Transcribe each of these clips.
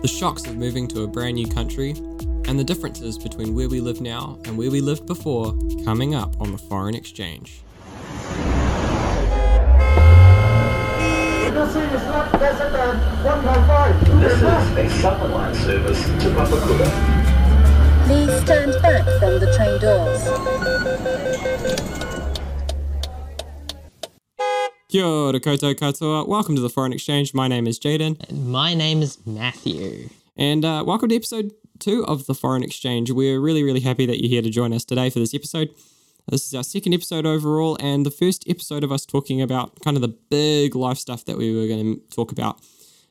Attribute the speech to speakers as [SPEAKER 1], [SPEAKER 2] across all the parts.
[SPEAKER 1] The shocks of moving to a brand new country, and the differences between where we live now and where we lived before, coming up on the Foreign Exchange.
[SPEAKER 2] This is a Southern Line service to Papakura.
[SPEAKER 3] Please stand back from the train doors.
[SPEAKER 1] Kia ora koutou katoa. Welcome to the Foreign Exchange. My name is Jaedon,
[SPEAKER 4] My name is Matthew.
[SPEAKER 1] and uh, welcome to episode two of the Foreign Exchange. We're really, really happy that you're here to join us today for this episode. This is our second episode overall, and the first episode of us talking about kind of the big life stuff that we were going to talk about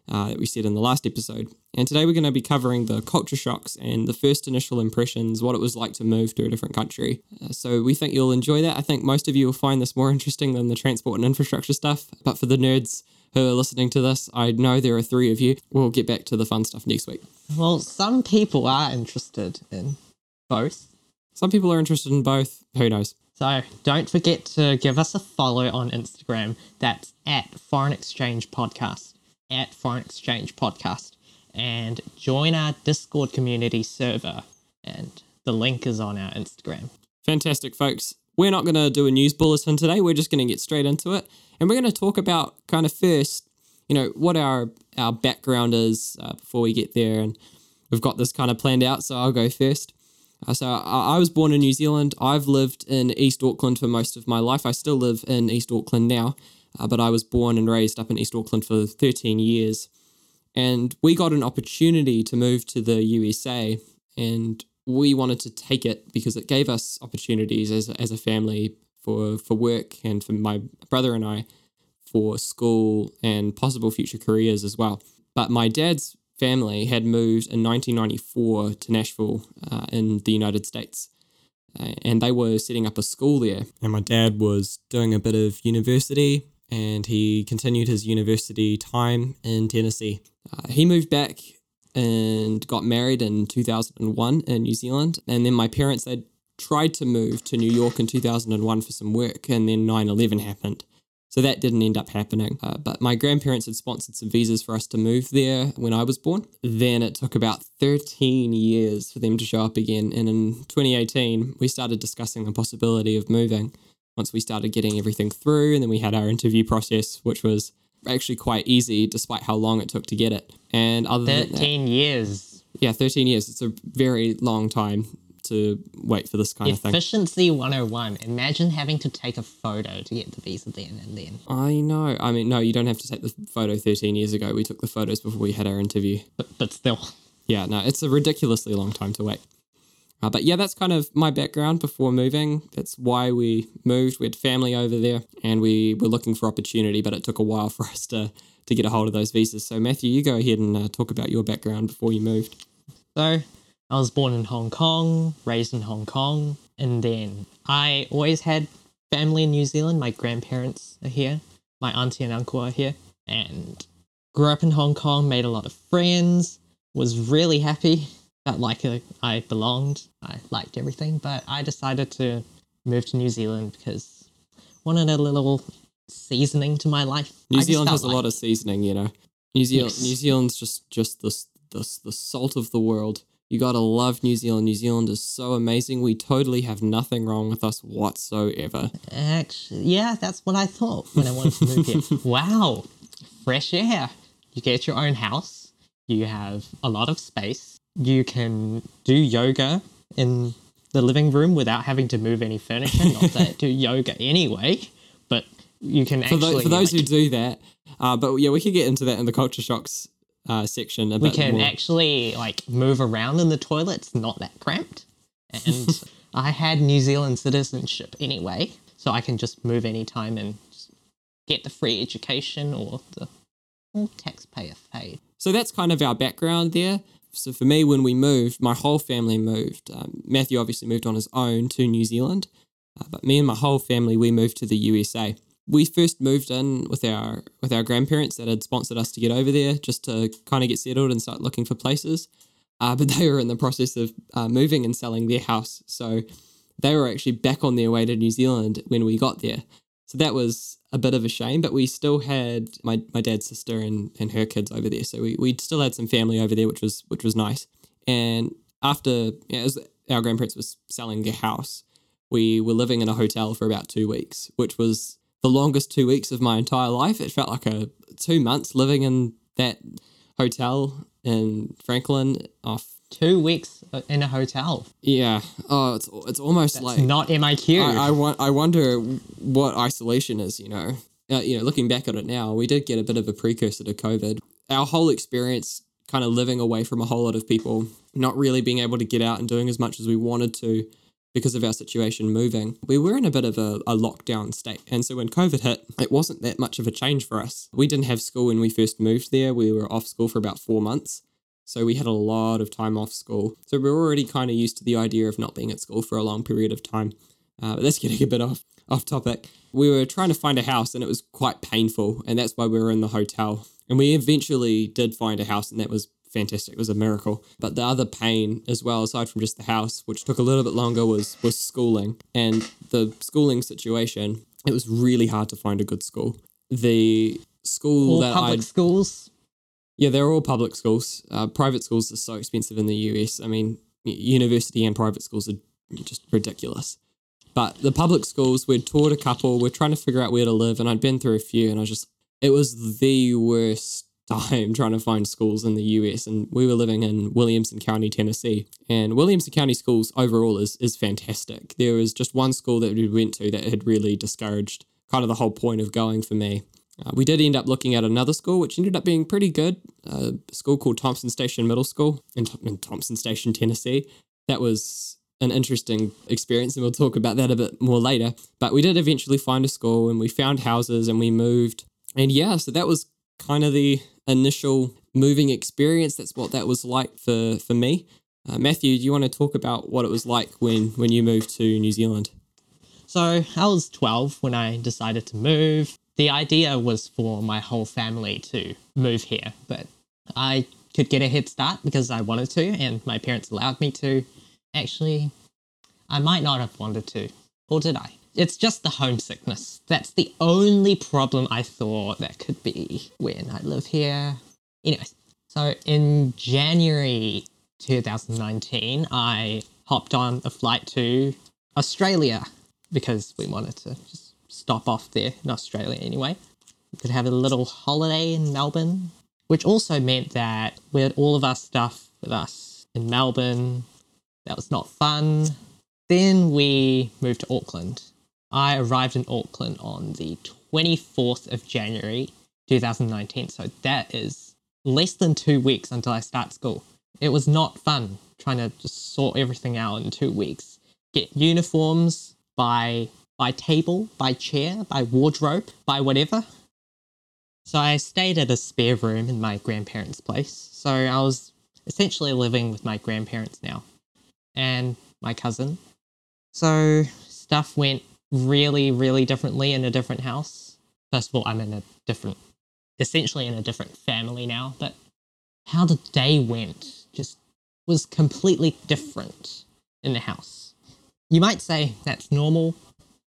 [SPEAKER 1] uh, that we said in the last episode. And today we're going to be covering the culture shocks and the first initial impressions, what it was like to move to a different country. Uh, so we think you'll enjoy that. I think most of you will find this more interesting than the transport and infrastructure stuff. But for the nerds who are listening to this, I know there are three of you. We'll get back to the fun stuff next week.
[SPEAKER 4] Well, some people are interested in both.
[SPEAKER 1] Some people are interested in both. Who knows?
[SPEAKER 4] So don't forget to give us a follow on Instagram. That's at Foreign Exchange Podcast. At Foreign Exchange Podcast. And join our Discord community server. And the link is on our Instagram.
[SPEAKER 1] Fantastic, folks. We're not going to do a news bulletin today. We're just going to get straight into it. And we're going to talk about kind of first, you know, what our, our background is uh, before we get there. And we've got this kind of planned out, so I'll go first. Uh, so I, I was born in New Zealand. I've lived in East Auckland for most of my life. I still live in East Auckland now, uh, but I was born and raised up in East Auckland for 13 years. And we got an opportunity to move to the USA, and we wanted to take it because it gave us opportunities as, as a family for, for work and for my brother and I for school and possible future careers as well. But my dad's family had moved in 1994 to Nashville uh, in the United States. Uh, and they were setting up a school there. And my dad was doing a bit of university and he continued his university time in Tennessee. Uh, he moved back and got married in 2001 in New Zealand. And then my parents, they tried to move to New York in 2001 for some work, and then 9 11 happened. So that didn't end up happening. Uh, but my grandparents had sponsored some visas for us to move there when I was born. Then it took about 13 years for them to show up again. And in 2018, we started discussing the possibility of moving once we started getting everything through. And then we had our interview process, which was actually quite easy despite how long it took to get it. And other than that,
[SPEAKER 4] 13 years.
[SPEAKER 1] yeah, 13 years. It's a very long time to wait for this kind of thing.
[SPEAKER 4] Efficiency 101. Imagine having to take a photo to get the visa then and then.
[SPEAKER 1] I know. I mean, no, you don't have to take the photo 13 years ago. We took the photos before we had our interview.
[SPEAKER 4] But, but still.
[SPEAKER 1] Yeah, no, it's a ridiculously long time to wait. Uh, but yeah, that's kind of my background before moving. That's why we moved. We had family over there and we were looking for opportunity, but it took a while for us to, to get a hold of those visas. So, Matthew, you go ahead and uh, talk about your background before you moved.
[SPEAKER 4] So, I was born in Hong Kong, raised in Hong Kong, and then I always had family in New Zealand. My grandparents are here, my auntie and uncle are here, and grew up in Hong Kong, made a lot of friends, was really happy that like I belonged. I liked everything, but I decided to move to New Zealand because wanted a little seasoning to my life.
[SPEAKER 1] New
[SPEAKER 4] I
[SPEAKER 1] Zealand
[SPEAKER 4] felt
[SPEAKER 1] has a lot of seasoning, you know. New Zealand,
[SPEAKER 4] Yes.
[SPEAKER 1] New Zealand's just just the, the the salt of the world. You gotta love New Zealand. New Zealand is so amazing. We totally have nothing wrong with us whatsoever.
[SPEAKER 4] Actually, yeah, that's what I thought when I wanted to move here. Wow, fresh air. You get your own house. You have a lot of space. You can do yoga in the living room without having to move any furniture. Not that I do yoga anyway, but you can
[SPEAKER 1] For,
[SPEAKER 4] actually.
[SPEAKER 1] tho- for those
[SPEAKER 4] like,
[SPEAKER 1] who do that, uh, but yeah, we could get into that in the culture shocks uh, section. A
[SPEAKER 4] we can
[SPEAKER 1] more.
[SPEAKER 4] actually like move around in the toilet. It's not that cramped. And I had New Zealand citizenship anyway, so I can just move anytime and get the free education or the all taxpayer paid.
[SPEAKER 1] So that's kind of our background there. So for me, when we moved, my whole family moved. Um, Matthew obviously moved on his own to New Zealand, uh, but me and my whole family we moved to the USA. We first moved in with our with our grandparents that had sponsored us to get over there, just to kind of get settled and start looking for places. Uh, but they were in the process of uh, moving and selling their house, so they were actually back on their way to New Zealand when we got there. So that was a bit of a shame, but we still had my, my dad's sister and, and her kids over there. So we, we still had some family over there, which was which was nice. And after as our grandparents was selling a house, we were living in a hotel for about two weeks, which was the longest two weeks of my entire life. It felt like a two months living in that hotel in Franklin off
[SPEAKER 4] Two weeks uh, in a hotel.
[SPEAKER 1] yeah. Oh, it's it's almost
[SPEAKER 4] That's
[SPEAKER 1] like
[SPEAKER 4] not MIQ.
[SPEAKER 1] I, I, wa- I wonder what isolation is, you know. Uh, you know, looking back at it now, we did get a bit of a precursor to COVID. Our whole experience kind of living away from a whole lot of people, not really being able to get out and doing as much as we wanted to because of our situation moving. We were in a bit of a, a lockdown state. And so when COVID hit, it wasn't that much of a change for us. We didn't have school when we first moved there. We were off school for about four months. So we had a lot of time off school. So we were already kind of used to the idea of not being at school for a long period of time. Uh, but that's getting a bit off off topic. We were trying to find a house and it was quite painful, and that's why we were in the hotel. And we eventually did find a house, and that was fantastic. It was a miracle. But the other pain as well, aside from just the house, which took a little bit longer, was was schooling. And the schooling situation, it was really hard to find a good school. The school
[SPEAKER 4] All
[SPEAKER 1] that
[SPEAKER 4] public
[SPEAKER 1] I
[SPEAKER 4] schools.
[SPEAKER 1] Yeah, they're all public schools. Uh, private schools are so expensive in the US. I mean, university and private schools are just ridiculous. But the public schools, we'd toured a couple, we're trying to figure out where to live, and I'd been through a few, and I was just, it was the worst time trying to find schools in the US. And we were living in Williamson County, Tennessee. And Williamson County schools overall is, is fantastic. There was just one school that we went to that had really discouraged kind of the whole point of going for me. Uh, we did end up looking at another school, which ended up being pretty good. Uh, a school called Thompson Station Middle School in, in Thompson Station, Tennessee. That was an interesting experience, and we'll talk about that a bit more later. But we did eventually find a school, and we found houses, and we moved. And yeah, so that was kind of the initial moving experience. That's what that was like for for me. Uh, Matthew, do you want to talk about what it was like when when you moved to New Zealand?
[SPEAKER 4] So I was 12 when I decided to move. The idea was for my whole family to move here, but I could get a head start because I wanted to, and my parents allowed me to. Actually, I might not have wanted to, or did I? It's just the homesickness. That's the only problem I thought that could be when I live here. Anyways, so in January 2019, I hopped on a flight to Australia because we wanted to just stop off there in Australia anyway. We could have a little holiday in Melbourne, which also meant that we had all of our stuff with us in Melbourne. That was not fun. Then we moved to Auckland. I arrived in Auckland on the 24th of January 2019, so that is less than two weeks until I start school. It was not fun trying to just sort everything out in two weeks. Get uniforms by by table, by chair, by wardrobe, by whatever. So I stayed at a spare room in my grandparents' place. So I was essentially living with my grandparents now and my cousin. So stuff went really, really differently in a different house. First of all, I'm in a different, essentially in a different family now, but how the day went just was completely different in the house. You might say that's normal.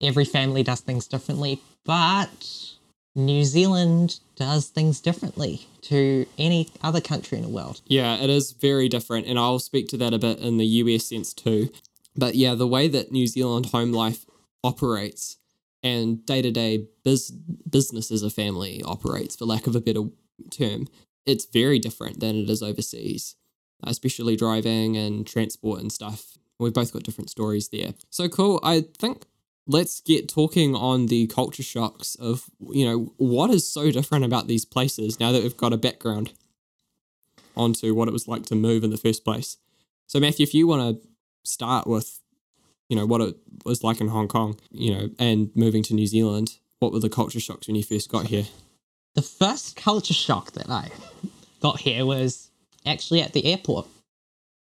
[SPEAKER 4] Every family does things differently, but New Zealand does things differently to any other country in the world.
[SPEAKER 1] Yeah, it is very different, and I'll speak to that a bit in the US sense too. But yeah, the way that New Zealand home life operates and day to day business as a family operates, for lack of a better term, it's very different than it is overseas, especially driving and transport and stuff. We've both got different stories there. So cool. I think let's get talking on the culture shocks of, you know, what is so different about these places now that we've got a background onto what it was like to move in the first place. So, Matthew, if you want to start with, you know, what it was like in Hong Kong, you know, and moving to New Zealand, what were the culture shocks when you first got here?
[SPEAKER 4] The first culture shock that I got here was actually at the airport.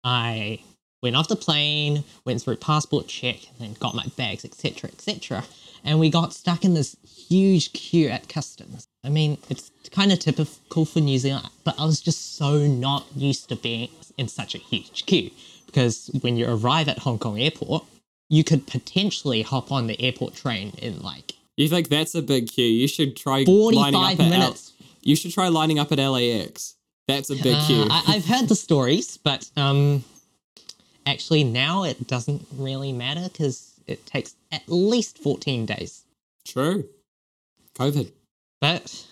[SPEAKER 4] I went off the plane, went through passport check, and then got my bags, etc., etc. And we got stuck in this huge queue at customs. I mean, it's kind of typical for New Zealand, but I was just so not used to being in such a huge queue because when you arrive at Hong Kong airport, you could potentially hop on the airport train in like
[SPEAKER 1] You think that's a big queue? You should try lining up
[SPEAKER 4] 45
[SPEAKER 1] at L-
[SPEAKER 4] minutes.
[SPEAKER 1] you should try lining up at LAX. That's a big
[SPEAKER 4] Uh,
[SPEAKER 1] queue.
[SPEAKER 4] I, I've heard the stories, but um, actually now it doesn't really matter because it takes at least 14 days.
[SPEAKER 1] True. COVID.
[SPEAKER 4] But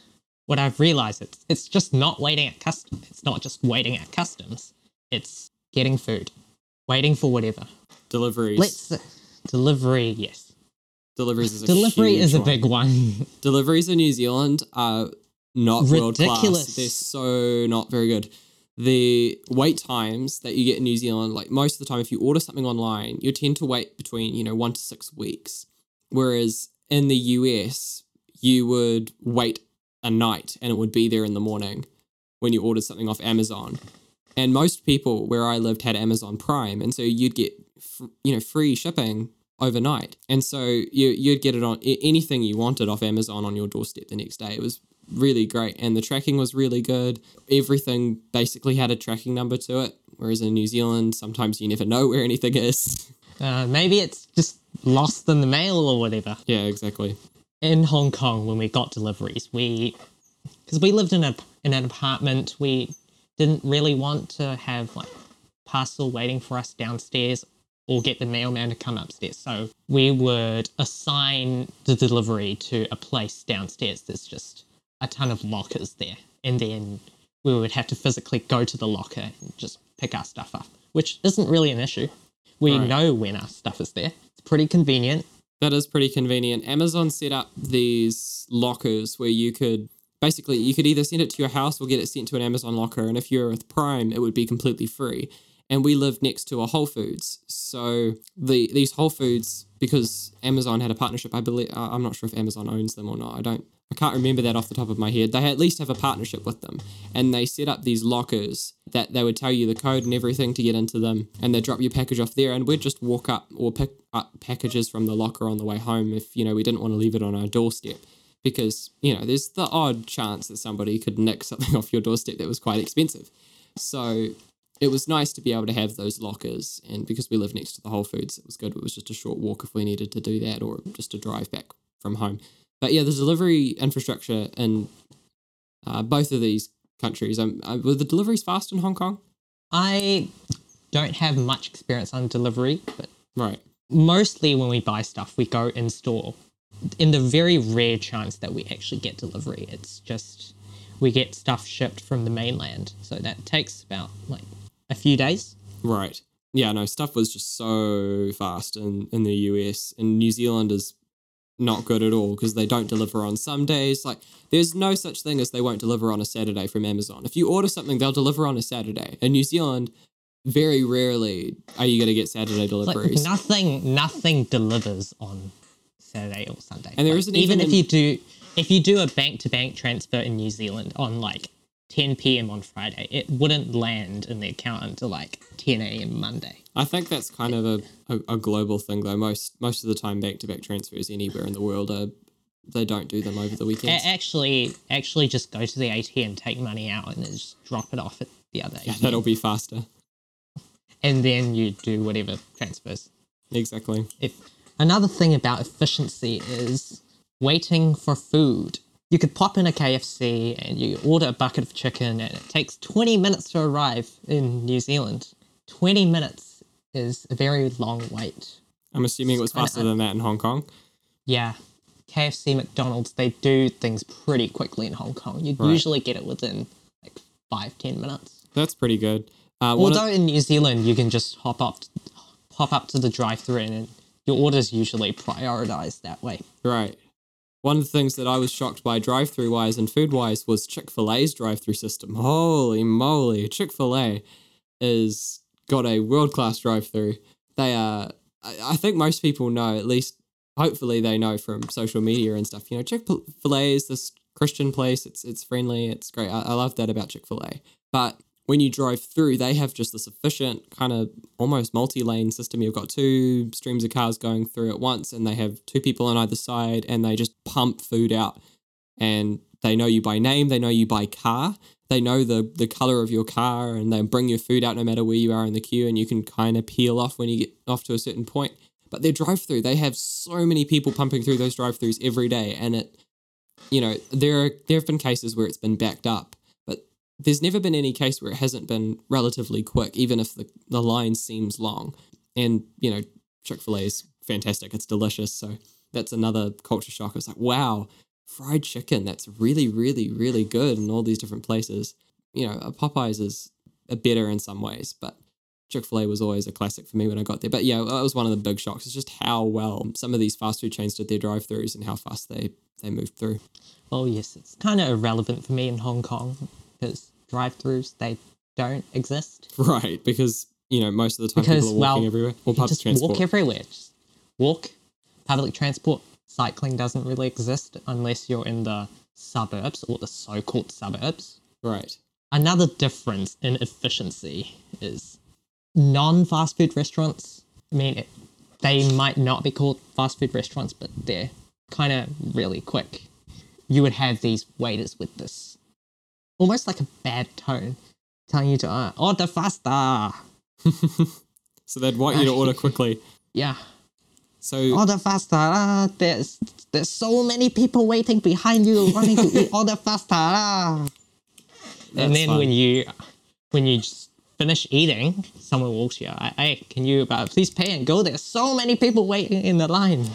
[SPEAKER 4] what I've realized it's it's just not waiting at customs. It's not just waiting at customs. It's getting food, waiting for whatever.
[SPEAKER 1] Deliveries.
[SPEAKER 4] Let's delivery. Yes,
[SPEAKER 1] Deliveries is a
[SPEAKER 4] delivery is a big one.
[SPEAKER 1] Deliveries in New Zealand are not world class.
[SPEAKER 4] Ridiculous.
[SPEAKER 1] They're so not very good. The wait times that you get in New Zealand, like most of the time, if you order something online, you tend to wait between you know one to six weeks. Whereas in the US, you would wait a night and it would be there in the morning when you ordered something off Amazon. And most people where I lived had Amazon Prime, and so you'd get you know free shipping overnight. And so you you'd get it on anything you wanted off Amazon on your doorstep the next day. It was really great, and the tracking was really good. Everything basically had a tracking number to it. Whereas in New Zealand, sometimes you never know where anything is.
[SPEAKER 4] Uh, maybe it's just lost in the mail or whatever.
[SPEAKER 1] yeah, exactly.
[SPEAKER 4] in Hong Kong when we got deliveries, we because we lived in a in an apartment, we didn't really want to have like parcel waiting for us downstairs or get the mailman to come upstairs. So we would assign the delivery to a place downstairs. that's just a ton of lockers there, and then we would have to physically go to the locker and just pick our stuff up, which isn't really an issue. We
[SPEAKER 1] Right.
[SPEAKER 4] know when our stuff is there. It's pretty convenient.
[SPEAKER 1] That is pretty convenient. Amazon set up these lockers where you could basically you could either send it to your house or get it sent to an Amazon locker. And if you're with Prime, it would be completely free. And we lived next to a Whole Foods, so the these Whole Foods because Amazon had a partnership. I believe uh, I'm not sure if Amazon owns them or not. I don't. I can't remember that off the top of my head. They at least have a partnership with them, and they set up these lockers that they would tell you the code and everything to get into them, and they drop your package off there, and we'd just walk up or pick up packages from the locker on the way home if you know we didn't want to leave it on our doorstep, because you know there's the odd chance that somebody could nick something off your doorstep that was quite expensive, so it was nice to be able to have those lockers, and because we live next to the Whole Foods, it was good. It was just a short walk if we needed to do that, or just a drive back from home. But yeah, the delivery infrastructure in uh, both of these countries, um, uh, were the deliveries fast in Hong Kong?
[SPEAKER 4] I don't have much experience on delivery, but
[SPEAKER 1] Right.
[SPEAKER 4] mostly when we buy stuff, we go in store. In the very rare chance that we actually get delivery, it's just we get stuff shipped from the mainland. So that takes about like a few days.
[SPEAKER 1] Right. Yeah, no, stuff was just so fast in, in the US. And New Zealand is not good at all because they don't deliver on some days. Like, there's no such thing as they won't deliver on a Saturday from Amazon. If you order something, they'll deliver on a Saturday. In New Zealand, very rarely are you going to get Saturday
[SPEAKER 4] Like
[SPEAKER 1] deliveries.
[SPEAKER 4] nothing, nothing delivers on Saturday or Sunday.
[SPEAKER 1] And there
[SPEAKER 4] Like,
[SPEAKER 1] isn't
[SPEAKER 4] even
[SPEAKER 1] even
[SPEAKER 4] if
[SPEAKER 1] an-
[SPEAKER 4] you do, if you do a bank to bank transfer in New Zealand on like 10 p.m. on Friday, it wouldn't land in the account until like 10 a.m. Monday.
[SPEAKER 1] I think that's kind of a, a, a global thing, though. Most most of the time, back to back transfers anywhere in the world are they don't do them over the weekend.
[SPEAKER 4] actually, actually, just go to the ATM, and take money out, and then just drop it off at the other
[SPEAKER 1] yeah,
[SPEAKER 4] ATM.
[SPEAKER 1] that'll be faster.
[SPEAKER 4] and then you do whatever transfers.
[SPEAKER 1] Exactly.
[SPEAKER 4] If another thing about efficiency is waiting for food. You could pop in a KFC and you order a bucket of chicken, and it takes 20 minutes to arrive in New Zealand. 20 minutes is a very long wait.
[SPEAKER 1] I'm assuming it was faster than that in Hong Kong.
[SPEAKER 4] Yeah. KFC, McDonald's, they do things pretty quickly in Hong Kong. You'd
[SPEAKER 1] Right.
[SPEAKER 4] usually get it within like five, ten minutes.
[SPEAKER 1] That's pretty good. Uh, of-
[SPEAKER 4] Although in New Zealand, you can just hop up, hop up to the drive-through, and your order's usually prioritized that way.
[SPEAKER 1] Right. One of the things that I was shocked by drive through wise and food wise was Chick fil A's drive through system. Holy moly. Chick fil A is got a world class drive through. They are, I I think most people know, at least hopefully they know from social media and stuff. You know, Chick fil A is this Christian place. It's it's friendly. It's great. I, I love that about Chick fil A. But when you drive through, they have just this efficient kind of almost multi-lane system. You've got two streams of cars going through at once, and they have two people on either side, and they just pump food out. And they know you by name, they know you by car, they know the the color of your car, and they bring your food out no matter where you are in the queue, and you can kind of peel off when you get off to a certain point. But their drive-through, they have so many people pumping through those drive-throughs every day, and it, you know, there are, there have been cases where it's been backed up, there's never been any case where it hasn't been relatively quick, even if the the line seems long. And you know, Chick Fil A is fantastic; it's delicious. So that's another culture shock. It's like, wow, fried chicken that's really, really, really good in all these different places. You know, Popeyes is a better in some ways, but Chick fil A was always a classic for me when I got there. But yeah, that was one of the big shocks. It's just how well some of these fast food chains did their drive throughs and how fast they, they moved through.
[SPEAKER 4] Oh yes, it's kind of irrelevant for me in Hong Kong because drive-throughs they don't exist.
[SPEAKER 1] Right, because, you know, most of the time
[SPEAKER 4] Because
[SPEAKER 1] people are walking
[SPEAKER 4] well,
[SPEAKER 1] everywhere. Or public
[SPEAKER 4] just
[SPEAKER 1] transport.
[SPEAKER 4] walk everywhere. Just walk. Public transport, cycling doesn't really exist unless you're in the suburbs or the so-called suburbs.
[SPEAKER 1] right.
[SPEAKER 4] Another difference in efficiency is non-fast food restaurants. I mean, it, they might not be called fast food restaurants, but they're kind of really quick. You would have these waiters with this almost like a bad tone, telling you to uh, order faster.
[SPEAKER 1] So they'd want you to order quickly.
[SPEAKER 4] Yeah,
[SPEAKER 1] So
[SPEAKER 4] order faster. Ah, there's there's so many people waiting behind you, wanting to eat. Order faster. Ah. And then
[SPEAKER 1] fun.
[SPEAKER 4] when you when you just finish eating, someone walks you. I, hey, can you uh, please pay and go? There's so many people waiting in the line.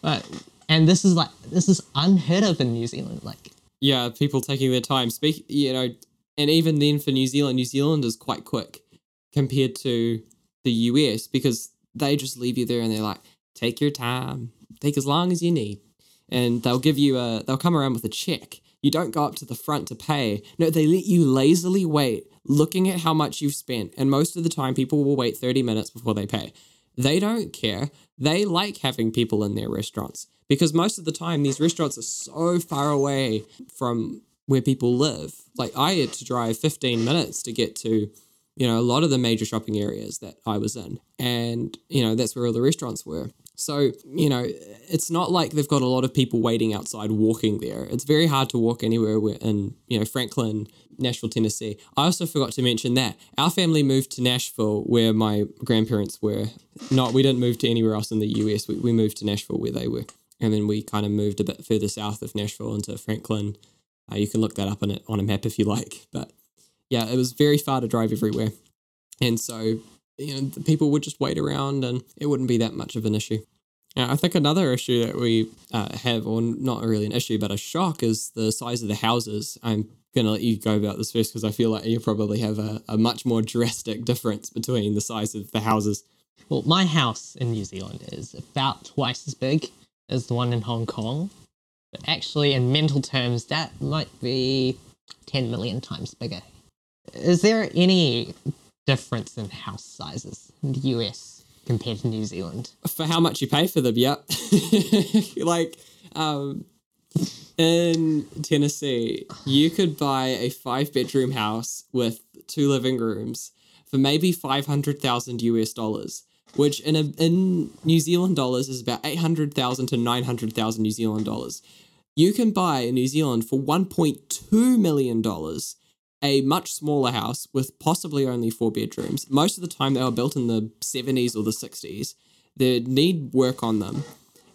[SPEAKER 4] but and this is like this is unheard of in New Zealand. Like
[SPEAKER 1] yeah, people taking their time. Speak, you know, and even then for New Zealand, New Zealand is quite quick compared to the US because they just leave you there and they're like, take your time, take as long as you need, and they'll give you a, they'll come around with a check. You don't go up to the front to pay. No, they let you lazily wait, looking at how much you've spent, and most of the time, people will wait thirty minutes before they pay. They don't care. They like having people in their restaurants because most of the time these restaurants are so far away from where people live. Like I had to drive 15 minutes to get to, you know, a lot of the major shopping areas that I was in. And, you know, that's where all the restaurants were. So, you know, it's not like they've got a lot of people waiting outside walking there. It's very hard to walk anywhere in, you know, Franklin, Nashville, Tennessee. I also forgot to mention that our family moved to Nashville where my grandparents were. Not, we didn't move to anywhere else in the US. We, we moved to Nashville where they were. And then we kind of moved a bit further south of Nashville into Franklin. Uh, you can look that up on, it, on a map if you like. But yeah, it was very far to drive everywhere. And so, you know, the people would just wait around and it wouldn't be that much of an issue. Now, I think another issue that we uh, have, or not really an issue, but a shock, is the size of the houses. I'm going to let you go about this first because I feel like you probably have a, a much more drastic difference between the size of the houses.
[SPEAKER 4] well, my house in New Zealand is about twice as big as the one in Hong Kong. But actually, in mental terms, that might be 10 million times bigger. Is there any difference in house sizes in the US compared to New Zealand?
[SPEAKER 1] for how much you pay for them. Yep. like um, in Tennessee, you could buy a five bedroom house with two living rooms for maybe five hundred thousand US dollars, which in a, in New Zealand dollars is about eight hundred thousand to nine hundred thousand New Zealand dollars. You can buy in New Zealand for one point two million dollars a much smaller house with possibly only four bedrooms. Most of the time, they were built in the 70s or the 60s. They need work on them.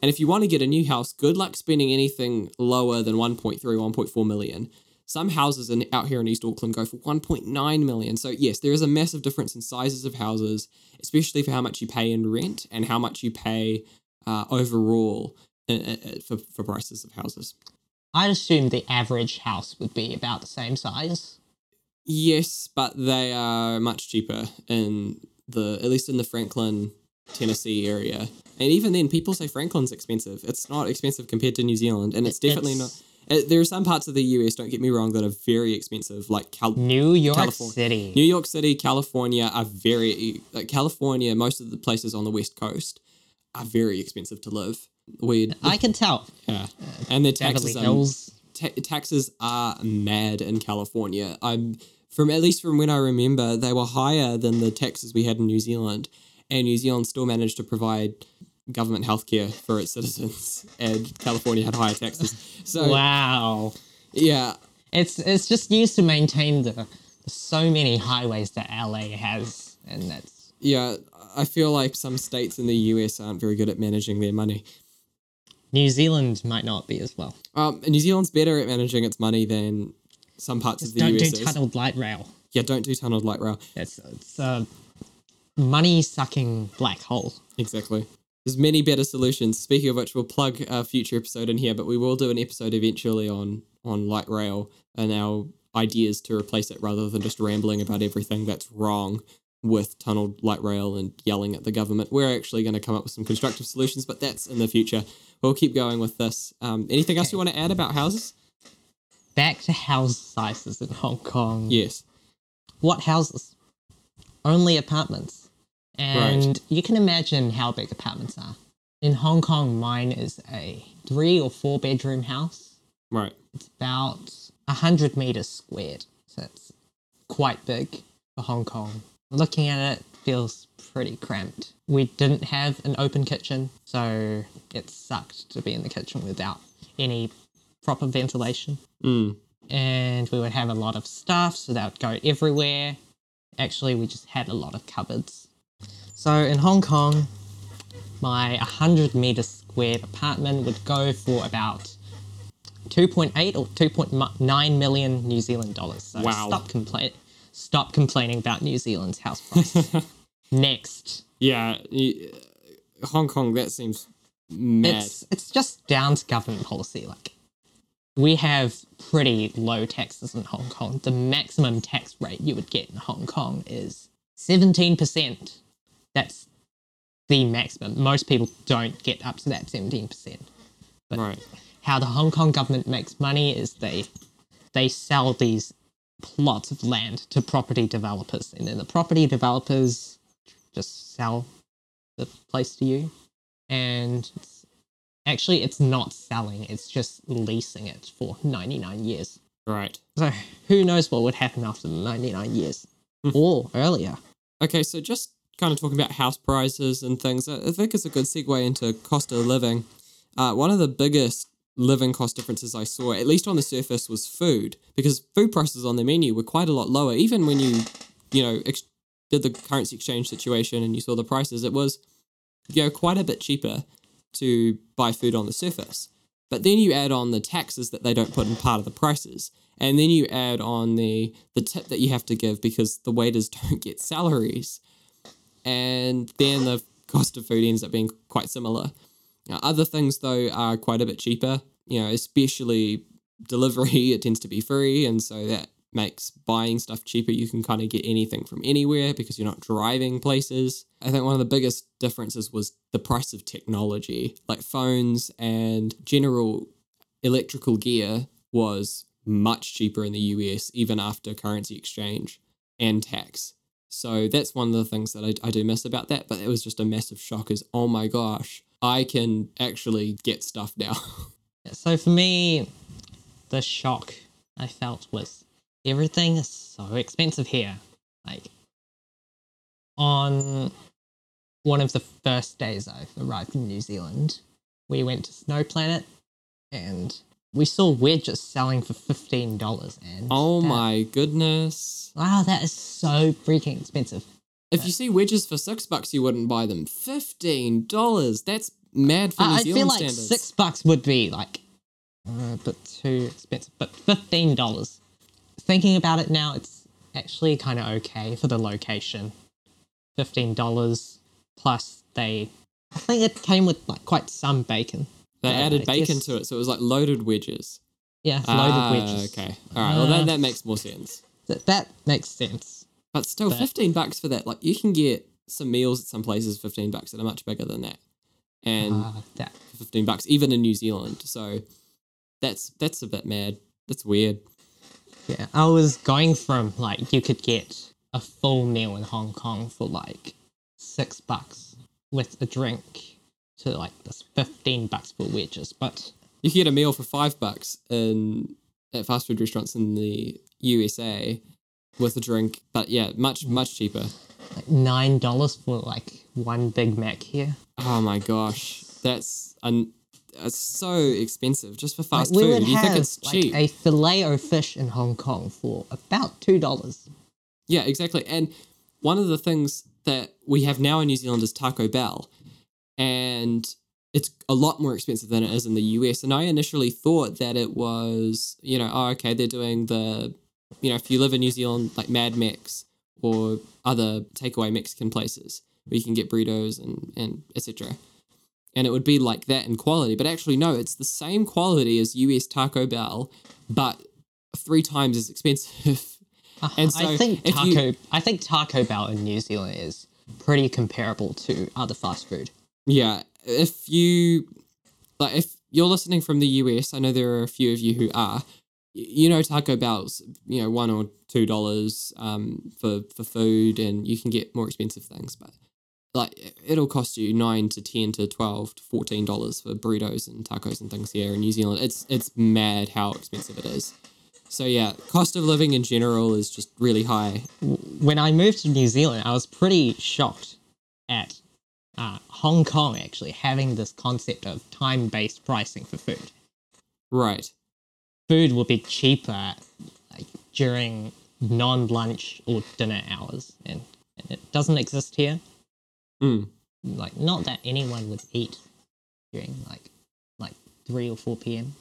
[SPEAKER 1] And if you want to get a new house, good luck spending anything lower than 1.3, 1.4 million. Some houses in, out here in East Auckland go for 1.9 million. So, yes, there is a massive difference in sizes of houses, especially for how much you pay in rent and how much you pay uh, overall uh, uh, for, for prices of houses.
[SPEAKER 4] I'd assume the average house would be about the same size.
[SPEAKER 1] Yes, but they are much cheaper in the at least in the Franklin, Tennessee area. And even then, people say Franklin's expensive. It's not expensive compared to New Zealand, and it's definitely
[SPEAKER 4] It's-
[SPEAKER 1] not. Uh, there are some parts of the US, don't get me wrong, that are very expensive, like Cal-
[SPEAKER 4] New York
[SPEAKER 1] California.
[SPEAKER 4] City.
[SPEAKER 1] New York City, California are very like California. Most of the places on the west coast are very expensive to live. We
[SPEAKER 4] I can tell.
[SPEAKER 1] yeah, and the taxes are ta- taxes are mad in California. I'm from at least from when I remember, they were higher than the taxes we had in New Zealand, and New Zealand still managed to provide government healthcare for its citizens, and California had higher taxes. So
[SPEAKER 4] Wow.
[SPEAKER 1] yeah,
[SPEAKER 4] It's it's just used to maintain the, the so many highways that LA has, and that's
[SPEAKER 1] yeah, I feel like some states in the US aren't very good at managing their money.
[SPEAKER 4] New Zealand might not be as well.
[SPEAKER 1] Um, New Zealand's better at managing its money than some parts of the US.
[SPEAKER 4] Don't
[SPEAKER 1] US.
[SPEAKER 4] do
[SPEAKER 1] is.
[SPEAKER 4] tunneled light rail.
[SPEAKER 1] Yeah, don't do tunneled light rail.
[SPEAKER 4] It's it's a money sucking black hole.
[SPEAKER 1] Exactly. There's many better solutions. Speaking of which, we'll plug a future episode in here, but we will do an episode eventually on on light rail and our ideas to replace it rather than just rambling about everything that's wrong with tunneled light rail and yelling at the government. We're actually going to come up with some constructive solutions, but that's in the future. We'll keep going with this. Um, anything else you want to add about houses?
[SPEAKER 4] Back to house sizes in Hong Kong.
[SPEAKER 1] Yes.
[SPEAKER 4] What houses? Only apartments. And you can imagine how big apartments are. In Hong Kong, mine is a three or four bedroom house.
[SPEAKER 1] Right.
[SPEAKER 4] It's about 100 meters squared. So it's quite big for Hong Kong. Looking at it feels pretty cramped. We didn't have an open kitchen, so it sucked to be in the kitchen without any proper ventilation.
[SPEAKER 1] Mm.
[SPEAKER 4] And we would have a lot of stuff, so that would go everywhere. Actually, we just had a lot of cupboards. So in Hong Kong, my 100 meter squared apartment would go for about 2.8 or 2.9 million New Zealand dollars. So
[SPEAKER 1] Wow.
[SPEAKER 4] stop complain stop complaining about New Zealand's house price. Next.
[SPEAKER 1] Yeah. Uh, Hong Kong, that seems mad.
[SPEAKER 4] It's it's just down to government policy. Like we have pretty low taxes in Hong Kong. The maximum tax rate you would get in Hong Kong is seventeen percent. That's the maximum. Most people don't get up to that seventeen percent. But
[SPEAKER 1] right.
[SPEAKER 4] how the Hong Kong government makes money is they they sell these plots of land to property developers, and then the property developers just sell the place to you. And it's, actually, it's not selling; it's just leasing it for ninety nine years.
[SPEAKER 1] Right.
[SPEAKER 4] So who knows what would happen after ninety nine years hmm. or earlier?
[SPEAKER 1] Okay, so just kind of talking about house prices and things, I think it's a good segue into cost of living. Uh, one of the biggest living cost differences I saw, at least on the surface, was food because food prices on the menu were quite a lot lower. Even when you, you know, ex- did the currency exchange situation and you saw the prices, it was, you know, quite a bit cheaper to buy food on the surface. But then you add on the taxes that they don't put in part of the prices. And then you add on the the tip that you have to give because the waiters don't get salaries. And then the cost of food ends up being quite similar. Now, other things though are quite a bit cheaper. You know, especially delivery, it tends to be free, and so that makes buying stuff cheaper. You can kind of get anything from anywhere because you're not driving places. I think one of the biggest differences was the price of technology, like phones and general electrical gear was much cheaper in the US, even after currency exchange and tax. So that's one of the things that I, I do miss about that. But it was just a massive shock is, oh my gosh, I can actually get stuff now.
[SPEAKER 4] So for me, the shock I felt was everything is so expensive here. Like on one of the first days I arrived in New Zealand, we went to Snow Planet and we saw wedges selling for fifteen dollars. And
[SPEAKER 1] oh
[SPEAKER 4] that-
[SPEAKER 1] my goodness.
[SPEAKER 4] Wow, that is so freaking expensive.
[SPEAKER 1] If you see wedges for six bucks, you wouldn't buy them. Fifteen dollars. That's mad for New
[SPEAKER 4] I, I feel like
[SPEAKER 1] standards.
[SPEAKER 4] six bucks would be like uh, a bit too expensive, but fifteen dollars. Thinking about it now, it's actually kind of okay for the location. Fifteen dollars plus they, I think it came with like quite some bacon.
[SPEAKER 1] They added bacon to it, so it was like loaded wedges.
[SPEAKER 4] Yeah, loaded
[SPEAKER 1] ah,
[SPEAKER 4] wedges.
[SPEAKER 1] Okay. All right. Well,
[SPEAKER 4] Uh,
[SPEAKER 1] that, that makes more sense.
[SPEAKER 4] That, that makes sense.
[SPEAKER 1] But still,
[SPEAKER 4] But-
[SPEAKER 1] 15 bucks for that. Like, you can get some meals at some places, 15 bucks, that are much bigger than that. And
[SPEAKER 4] Uh, that
[SPEAKER 1] 15 bucks, even in New Zealand. So that's that's a bit mad. That's weird.
[SPEAKER 4] Yeah, I was going from like you could get a full meal in Hong Kong for like six bucks with a drink to like this fifteen bucks for wedges, but
[SPEAKER 1] You can get a meal for five bucks in at fast food restaurants in the USA with a drink. But yeah, much, much cheaper.
[SPEAKER 4] like nine dollars for like one Big Mac here.
[SPEAKER 1] Oh my gosh. That's un- it's so expensive just for fast
[SPEAKER 4] we
[SPEAKER 1] food. You think it's
[SPEAKER 4] like
[SPEAKER 1] cheap.
[SPEAKER 4] a fillet o fish in Hong Kong for about two dollars.
[SPEAKER 1] Yeah, exactly. And one of the things that we have now in New Zealand is Taco Bell, and it's a lot more expensive than it is in the US. And I initially thought that it was, you know, oh, okay, they're doing the, you know, if you live in New Zealand, like Mad Mex or other takeaway Mexican places where you can get burritos and and etc. And it would be like that in quality, but actually no, it's the same quality as US Taco Bell, but three times as expensive. Uh, and so
[SPEAKER 4] I think Taco
[SPEAKER 1] you-
[SPEAKER 4] I think Taco Bell in New Zealand is pretty comparable to other fast food.
[SPEAKER 1] Yeah, if you like, if you're listening from the US, I know there are a few of you who are. You know, Taco Bell's you know one or two dollars um for for food, and you can get more expensive things, but like it'll cost you nine to ten to twelve to fourteen dollars for burritos and tacos and things here in New Zealand. It's it's mad how expensive it is. So yeah, cost of living in general is just really high.
[SPEAKER 4] When I moved to New Zealand, I was pretty shocked at uh, Hong Kong actually having this concept of time-based pricing for food.
[SPEAKER 1] Right.
[SPEAKER 4] Food will be cheaper like, during non-lunch or dinner hours, and, and it doesn't exist here.
[SPEAKER 1] Mm.
[SPEAKER 4] Like, not that anyone would eat during like like three or four p.m.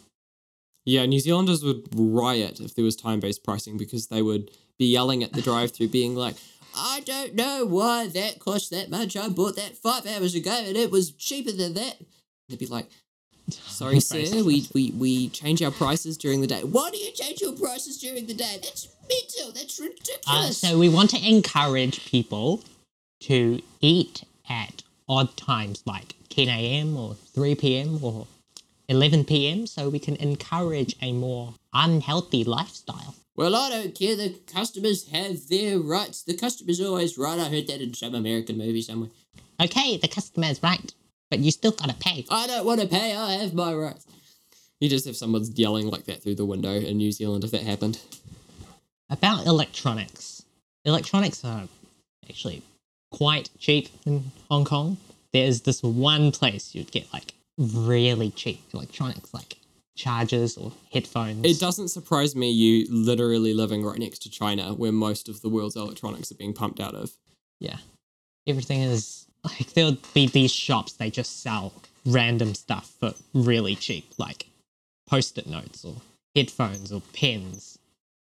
[SPEAKER 1] Yeah, New Zealanders would riot if there was time based pricing because they would be yelling at the drive through, being like, I don't know why that cost that much. I bought that five hours ago and it was cheaper than that. They'd be like, Sorry, sir, we, we, we change our prices during the day. Why do you change your prices during the day? That's mental. That's
[SPEAKER 4] Uh,
[SPEAKER 1] ridiculous.
[SPEAKER 4] so we want to encourage people to eat at odd times like 10 a.m. or 3 p.m. or 11 p.m. so we can encourage a more unhealthy lifestyle.
[SPEAKER 1] Well, I don't care. The customers have their rights. The customer's always right. I heard that in some American movie somewhere.
[SPEAKER 4] Okay, the customer's right, but you still gotta pay.
[SPEAKER 1] I don't want to pay. I have my rights. You just have someone yelling like that through the window in New Zealand if that happened.
[SPEAKER 4] About electronics. Electronics are actually quite cheap in Hong Kong. There's this one place you'd get like really cheap electronics, like chargers or headphones.
[SPEAKER 1] It doesn't surprise me you literally living right next to China, where most of the world's electronics are being pumped out of.
[SPEAKER 4] yeah everything is like there'll be these shops they just sell random stuff for really cheap like post-it notes or headphones or pens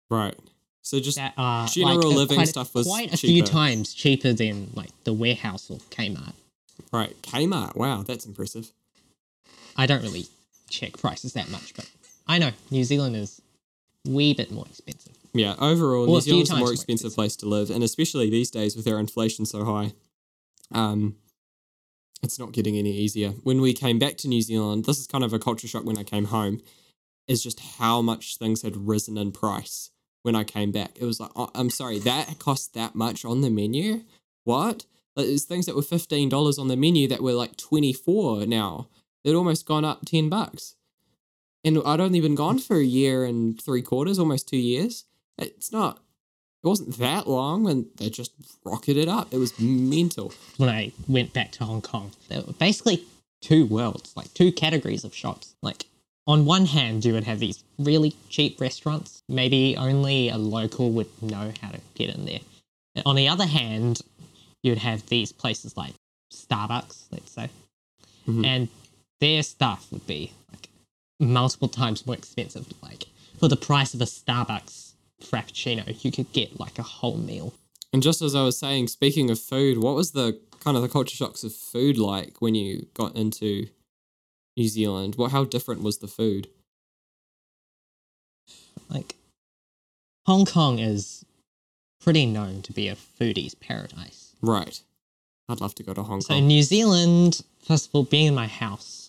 [SPEAKER 1] Right. So just
[SPEAKER 4] that uh, are
[SPEAKER 1] General
[SPEAKER 4] like,
[SPEAKER 1] living
[SPEAKER 4] quite,
[SPEAKER 1] stuff was
[SPEAKER 4] quite a few times cheaper than like the warehouse or kmart
[SPEAKER 1] right, Kmart. Wow, that's impressive.
[SPEAKER 4] i don't really check prices that much but i know new zealand is wee bit more expensive
[SPEAKER 1] Yeah, overall, New Zealand's a more
[SPEAKER 4] more
[SPEAKER 1] expensive
[SPEAKER 4] expensive.
[SPEAKER 1] place to live, and especially these days with our inflation so high, um, it's not getting any easier. When we came back to New Zealand, this is kind of a culture shock when I came home, is just how much things had risen in price when I came back. It was like, oh, I'm sorry, that cost that much on the menu? What? There's things that were fifteen dollars on the menu that were like twenty four now. They'd almost gone up ten bucks. And I'd only been gone for a year and three quarters, almost two years. It's not. It wasn't that long, and they just rocketed up. It was mental.
[SPEAKER 4] when i went back to hong kong there were basically two worlds like two categories of shops like on one hand you would have these really cheap restaurants maybe only a local would know how to get in there And on the other hand you'd have these places like starbucks let's say
[SPEAKER 1] Mhm.
[SPEAKER 4] and their stuff would be like multiple times more expensive like for the price of a starbucks frappuccino you could get like a whole meal
[SPEAKER 1] And just as I was saying, speaking of food, what was the kind of the culture shocks of food like when you got into New Zealand? What how different was the food?
[SPEAKER 4] like Hong Kong is pretty known to be a foodie's paradise.
[SPEAKER 1] Right. I'd love to go to Hong
[SPEAKER 4] So
[SPEAKER 1] Kong.
[SPEAKER 4] So New Zealand, first of all, being in my house,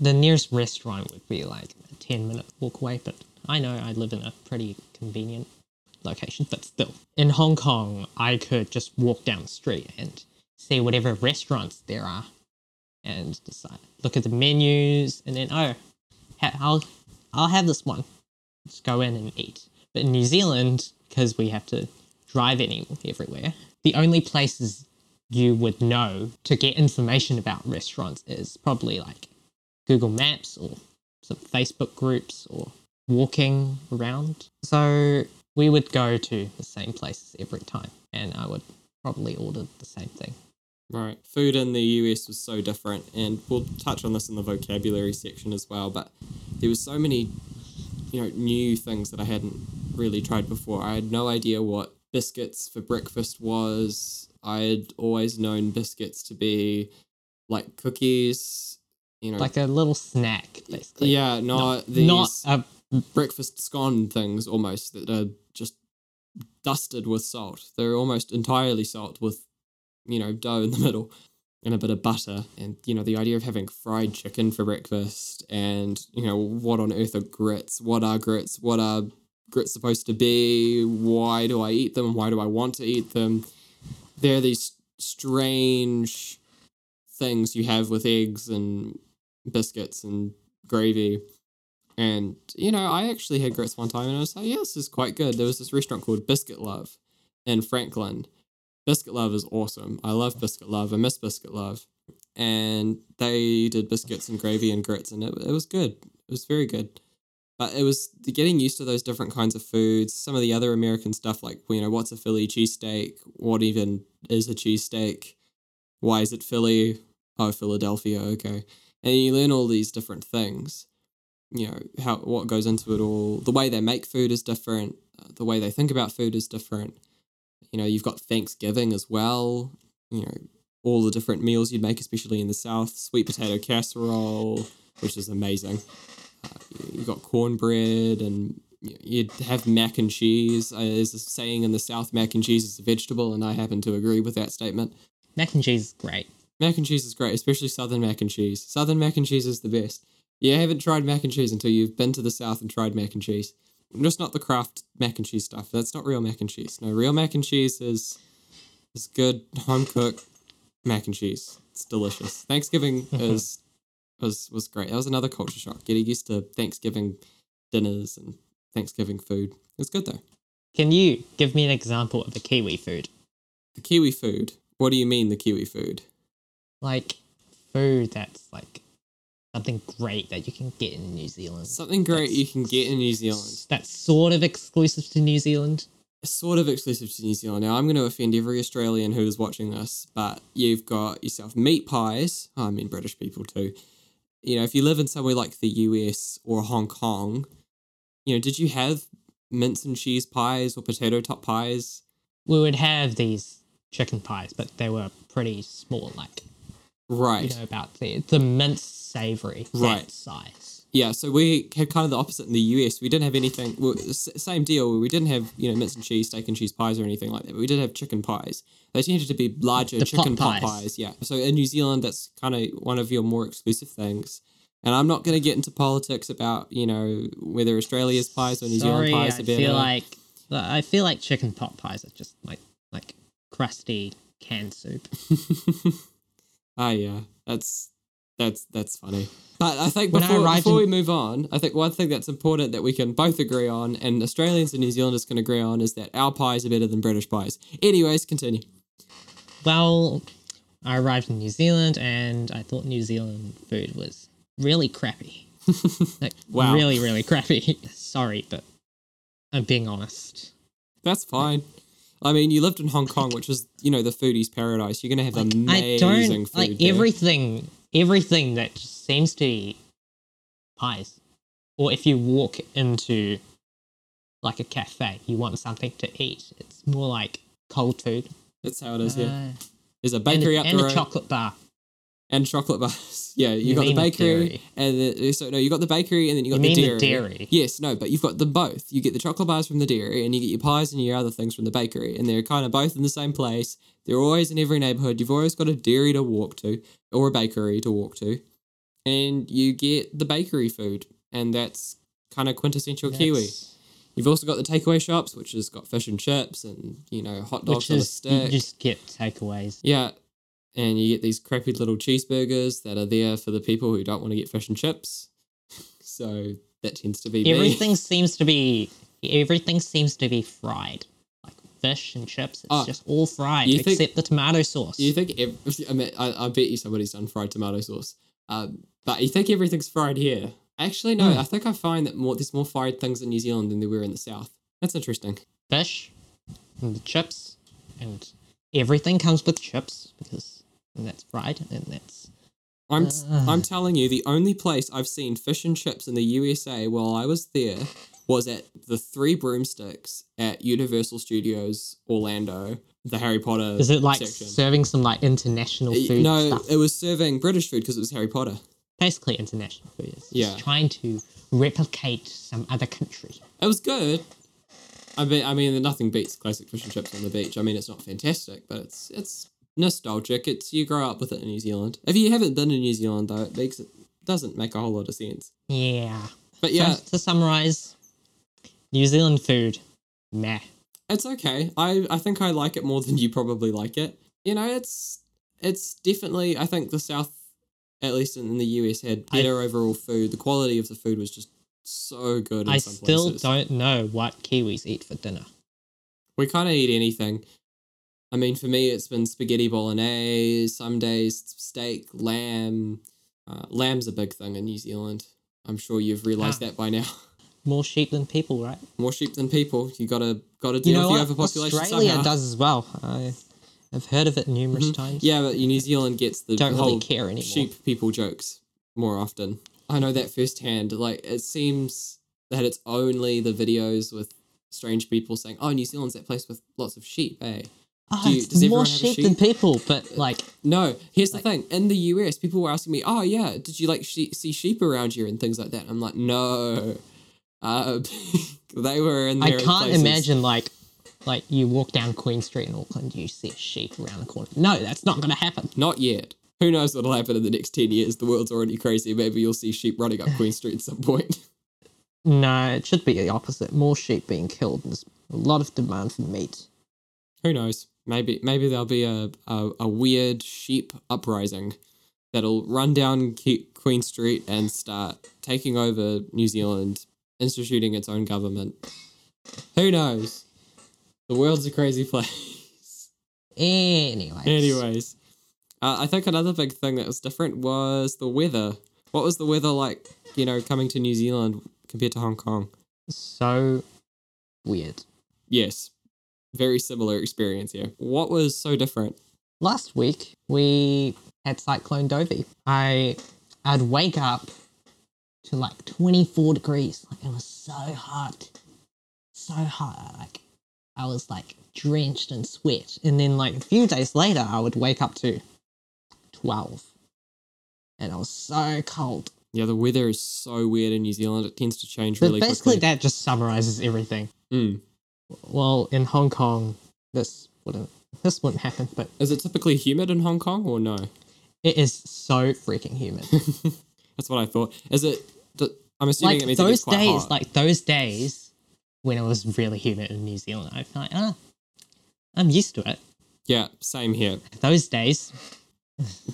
[SPEAKER 4] The nearest restaurant would be like a ten minute walk away, but I know I live in a pretty convenient location, but still. In Hong Kong, I could just walk down the street and see whatever restaurants there are and decide look at the menus and then oh ha- I'll I'll have this one. Just go in and eat. But in New Zealand, because we have to drive any everywhere, the only places you would know to get information about restaurants is probably like Google Maps or some Facebook groups or walking around. So we would go to the same places every time and I would probably order the same thing.
[SPEAKER 1] Right. Food in the US was so different, and we'll touch on this in the vocabulary section as well. But there were so many, you know, new things that I hadn't really tried before. I had no idea what biscuits for breakfast was. I had always known biscuits to be like cookies, you know,
[SPEAKER 4] Like a little snack, basically.
[SPEAKER 1] yeah, not,
[SPEAKER 4] Not,
[SPEAKER 1] these
[SPEAKER 4] not a
[SPEAKER 1] breakfast scone things almost that are just dusted with salt. They're almost entirely salt with, you know, dough in the middle and a bit of butter. And, you know, the idea of having fried chicken for breakfast and, you know, what on earth are grits? What are grits? What are grits supposed to be? Why do I eat them? Why do I want to eat them? They're these strange things you have with eggs and biscuits and gravy. And, you know, I actually had grits one time and I was like, yeah, this is quite good. There was this restaurant called Biscuit Love in Franklin. Biscuit Love is awesome. I love Biscuit Love. I miss Biscuit Love. And they did biscuits and gravy and grits and it, it was good. It was very good. But it was getting used to those different kinds of foods. Some of the other American stuff, like, you know, what's a Philly cheesesteak? What even is a cheesesteak? Why is it Philly? Oh, Philadelphia. Okay. And you learn all these different things you know how what goes into it all the way they make food is different uh, the way they think about food is different. You know you've got thanksgiving as well you know all the different meals you'd make especially in the south sweet potato casserole which is amazing. Uh, you've got cornbread and you- you'd have mac and cheese. Uh, there's a saying in the south mac and cheese is a vegetable and i happen to agree with that statement.
[SPEAKER 4] Mac and cheese is great.
[SPEAKER 1] Mac and cheese is great, especially southern mac and cheese. Southern mac and cheese is the best. You haven't tried mac and cheese until you've been to the south and tried mac and cheese. Just not the Kraft mac and cheese stuff. That's not real mac and cheese. No, real mac and cheese is is good home cooked mac and cheese. It's delicious. Thanksgiving is was was great. That was another culture shock. Getting used to Thanksgiving dinners and Thanksgiving food. It was good though.
[SPEAKER 4] Can you give me an example of a Kiwi food?
[SPEAKER 1] The Kiwi food. What do you mean the Kiwi food?
[SPEAKER 4] Like food that's like something great that you can get in New Zealand.
[SPEAKER 1] Something great you can get in New Zealand.
[SPEAKER 4] That's sort of exclusive to New Zealand.
[SPEAKER 1] sort of exclusive to New Zealand. Now, I'm going to offend every Australian who is watching this, but you've got yourself meat pies. Oh, I mean, British people too. You know, if you live in somewhere like the US or Hong Kong, you know, did you have mince and cheese pies or potato top pies?
[SPEAKER 4] We would have these chicken pies, but they were pretty small, like
[SPEAKER 1] Right.
[SPEAKER 4] you know about the the minced savory that
[SPEAKER 1] Right.
[SPEAKER 4] size.
[SPEAKER 1] Yeah, so we had kind of the opposite in the US. We didn't have anything. Well, same deal. We didn't have you know mince and cheese, steak and cheese pies or anything like that. But we did have chicken pies. They tended to be larger
[SPEAKER 4] The
[SPEAKER 1] chicken
[SPEAKER 4] pot
[SPEAKER 1] pot
[SPEAKER 4] pies.
[SPEAKER 1] pies. Yeah. So in New Zealand, that's kind of one of your more exclusive things. And I'm not going to get into politics about you know whether Australia's pies or New
[SPEAKER 4] Sorry,
[SPEAKER 1] Zealand pies
[SPEAKER 4] I
[SPEAKER 1] are better.
[SPEAKER 4] I feel like I feel like chicken pot pies are just like like crusty canned soup.
[SPEAKER 1] Ah, yeah, that's that's that's funny. But I think
[SPEAKER 4] When I
[SPEAKER 1] before before we move on, I think one thing that's important that we can both agree on, and Australians and New Zealanders can agree on, is that our pies are better than British pies. Anyways, continue.
[SPEAKER 4] Well, I arrived in New Zealand and I thought New Zealand food was really crappy. like
[SPEAKER 1] Wow.
[SPEAKER 4] really, really crappy. Sorry, but I'm being honest.
[SPEAKER 1] That's fine. I mean, you lived in Hong Kong, which is you know the foodies' paradise. You're gonna have
[SPEAKER 4] I
[SPEAKER 1] amazing
[SPEAKER 4] don't
[SPEAKER 1] food.
[SPEAKER 4] like
[SPEAKER 1] there.
[SPEAKER 4] everything. Everything that seems to be pies, or if you walk into like a cafe, you want something to eat. It's more like cold food.
[SPEAKER 1] That's how it is.
[SPEAKER 4] Uh,
[SPEAKER 1] There's a bakery
[SPEAKER 4] a,
[SPEAKER 1] up
[SPEAKER 4] and
[SPEAKER 1] the
[SPEAKER 4] a
[SPEAKER 1] road
[SPEAKER 4] chocolate bar.
[SPEAKER 1] And chocolate bars. yeah, you,
[SPEAKER 4] You
[SPEAKER 1] got the
[SPEAKER 4] mean the
[SPEAKER 1] bakery and the, so no, you got the bakery and then you got
[SPEAKER 4] You
[SPEAKER 1] the dairy.
[SPEAKER 4] the dairy?
[SPEAKER 1] Yes, no, but you've got them both. You get the chocolate bars from the dairy and you get your pies and your other things from the bakery, and they're kind of both in the same place. They're always in every neighborhood. You've always got a dairy to walk to or a bakery to walk to, and you get the bakery food, and that's kind of quintessential Kiwi.
[SPEAKER 4] That's-
[SPEAKER 1] You've also got the takeaway shops, which has got fish and chips and you know hot dogs
[SPEAKER 4] Which
[SPEAKER 1] on a
[SPEAKER 4] is you just get takeaways.
[SPEAKER 1] Yeah. And you get these crappy little cheeseburgers that are there for the people who don't want to get fish and chips. So that tends to be me.
[SPEAKER 4] Everything seems to be everything seems to be fried. Like fish and chips, it's
[SPEAKER 1] Ah,
[SPEAKER 4] just all fried
[SPEAKER 1] you think-
[SPEAKER 4] except the tomato sauce.
[SPEAKER 1] You think ev- I, mean, I, I bet you somebody's done fried tomato sauce. Um, but you think everything's fried here? Actually, no.
[SPEAKER 4] Hmm.
[SPEAKER 1] I think I find that more there's more fried things in New Zealand than there were in the south. That's interesting.
[SPEAKER 4] fish and the chips and everything comes with chips because and that's fried and that's
[SPEAKER 1] I'm
[SPEAKER 4] Uh.
[SPEAKER 1] I'm telling you, the only place I've seen fish and chips in the USA while I was there was at the Three Broomsticks at Universal Studios Orlando, the Harry Potter.
[SPEAKER 4] is it like
[SPEAKER 1] section.
[SPEAKER 4] serving some like international food
[SPEAKER 1] no,
[SPEAKER 4] stuff?
[SPEAKER 1] it was serving British food because it was Harry Potter.
[SPEAKER 4] Basically international food. It's
[SPEAKER 1] Yeah.
[SPEAKER 4] just trying to replicate some other country.
[SPEAKER 1] It was good. I mean, I mean, nothing beats classic fish and chips on the beach. I mean, it's not fantastic, but it's it's nostalgic. It's you grow up with it in New Zealand. If you haven't been in New Zealand though, it makes it doesn't make a whole lot of sense.
[SPEAKER 4] Yeah.
[SPEAKER 1] But yeah,
[SPEAKER 4] So to summarize, New Zealand food, meh.
[SPEAKER 1] it's okay. I I think I like it more than you probably like it. You know, it's it's definitely. I think the South, at least in, in the US, had
[SPEAKER 4] I-
[SPEAKER 1] better overall food. The quality of the food was just so good. In
[SPEAKER 4] I
[SPEAKER 1] some
[SPEAKER 4] still
[SPEAKER 1] places.
[SPEAKER 4] don't know what Kiwis eat for dinner.
[SPEAKER 1] We kind of eat anything. I mean, for me, it's been spaghetti bolognese. Some days steak, lamb. Uh, lamb's a big thing in New Zealand. I'm sure you've realised
[SPEAKER 4] Ah.
[SPEAKER 1] that by now.
[SPEAKER 4] More sheep than people, right?
[SPEAKER 1] More sheep than people. You gotta gotta
[SPEAKER 4] You
[SPEAKER 1] deal
[SPEAKER 4] know
[SPEAKER 1] with
[SPEAKER 4] what?
[SPEAKER 1] the overpopulation
[SPEAKER 4] Australia
[SPEAKER 1] somehow.
[SPEAKER 4] does as well. I, I've heard of it numerous times.
[SPEAKER 1] Yeah, but New Zealand gets the
[SPEAKER 4] Don't
[SPEAKER 1] whole
[SPEAKER 4] really care anymore.
[SPEAKER 1] sheep people jokes more often. I know that firsthand. Like it seems that it's only the videos with strange people saying, "Oh, New Zealand's that place with lots of sheep." Eh?
[SPEAKER 4] Oh,
[SPEAKER 1] Do you- does
[SPEAKER 4] more sheep,
[SPEAKER 1] sheep?
[SPEAKER 4] than people, but like,
[SPEAKER 1] No, here's the thing. In the US, people were asking me, "Oh yeah, did you like she- see sheep around here and things like that?" I'm like, "No." Uh, they were in
[SPEAKER 4] I can't
[SPEAKER 1] places.
[SPEAKER 4] imagine like, like you walk down Queen Street in Auckland, you see a sheep around the corner. No, that's not going to happen.
[SPEAKER 1] Not yet. Who knows what'll happen in the next ten years? The world's already crazy. Maybe you'll see sheep running up Queen Street at some point.
[SPEAKER 4] No, it should be the opposite. More sheep being killed. There's a lot of demand for meat.
[SPEAKER 1] Who knows? Maybe maybe there'll be a, a, a weird sheep uprising that'll run down Ke- Queen Street and start taking over New Zealand, instituting its own government. Who knows? The world's a crazy place.
[SPEAKER 4] Anyway.
[SPEAKER 1] Anyways, uh, I think another big thing that was different was the weather. What was the weather like, you know, coming to New Zealand compared to Hong Kong?
[SPEAKER 4] So weird.
[SPEAKER 1] Yes, very similar experience here. What was so different?
[SPEAKER 4] Last week we had Cyclone Dovi. I I'd wake up to like 24 degrees. Like it was so hot. So hot. Like I was like drenched in sweat. And then like a few days later I would wake up to 12. And I was so cold.
[SPEAKER 1] Yeah, the weather is so weird in New Zealand. It tends to change
[SPEAKER 4] But
[SPEAKER 1] really
[SPEAKER 4] basically
[SPEAKER 1] quickly.
[SPEAKER 4] that just summarizes everything.
[SPEAKER 1] Mm.
[SPEAKER 4] Well, in Hong Kong this wouldn't this wouldn't happen, but
[SPEAKER 1] Is it typically humid in Hong Kong or no?
[SPEAKER 4] it is so freaking humid.
[SPEAKER 1] That's what I thought. Is it? I'm assuming
[SPEAKER 4] like
[SPEAKER 1] it means
[SPEAKER 4] those
[SPEAKER 1] quite
[SPEAKER 4] days,
[SPEAKER 1] hot.
[SPEAKER 4] like those days when it was really humid in New Zealand, I'm like ah, I'm used to it.
[SPEAKER 1] yeah, same here.
[SPEAKER 4] Those days,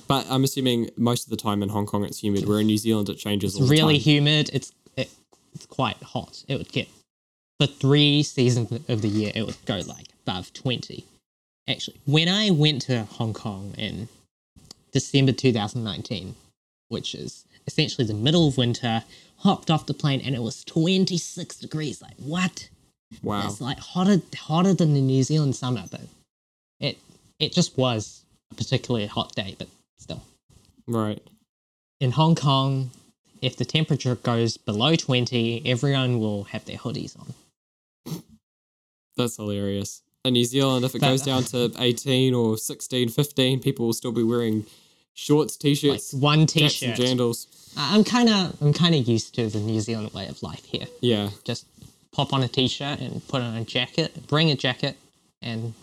[SPEAKER 1] But I'm assuming most of the time in Hong Kong it's humid. Where in New Zealand it changes
[SPEAKER 4] it's
[SPEAKER 1] the
[SPEAKER 4] really
[SPEAKER 1] time.
[SPEAKER 4] humid. It's it, it's quite hot. It would get for three seasons of the year, it would go like above twenty. Actually, when I went to Hong Kong in December 2019, which is essentially the middle of winter, hopped off the plane and it was 26 degrees. Like what?
[SPEAKER 1] Wow.
[SPEAKER 4] It's like hotter hotter than the New Zealand summer, but it it just was a particularly hot day, but still.
[SPEAKER 1] Right.
[SPEAKER 4] In Hong Kong, if the temperature goes below 20, everyone will have their hoodies on.
[SPEAKER 1] That's hilarious. In New Zealand, if it goes down to 18 or 16, 15, people will still be wearing shorts, t-shirts,
[SPEAKER 4] one t-shirt.
[SPEAKER 1] jandals.
[SPEAKER 4] I- I'm kind of I'm kind of used to the New Zealand way of life here.
[SPEAKER 1] Yeah.
[SPEAKER 4] Just pop on a t-shirt and put on a jacket, bring a jacket and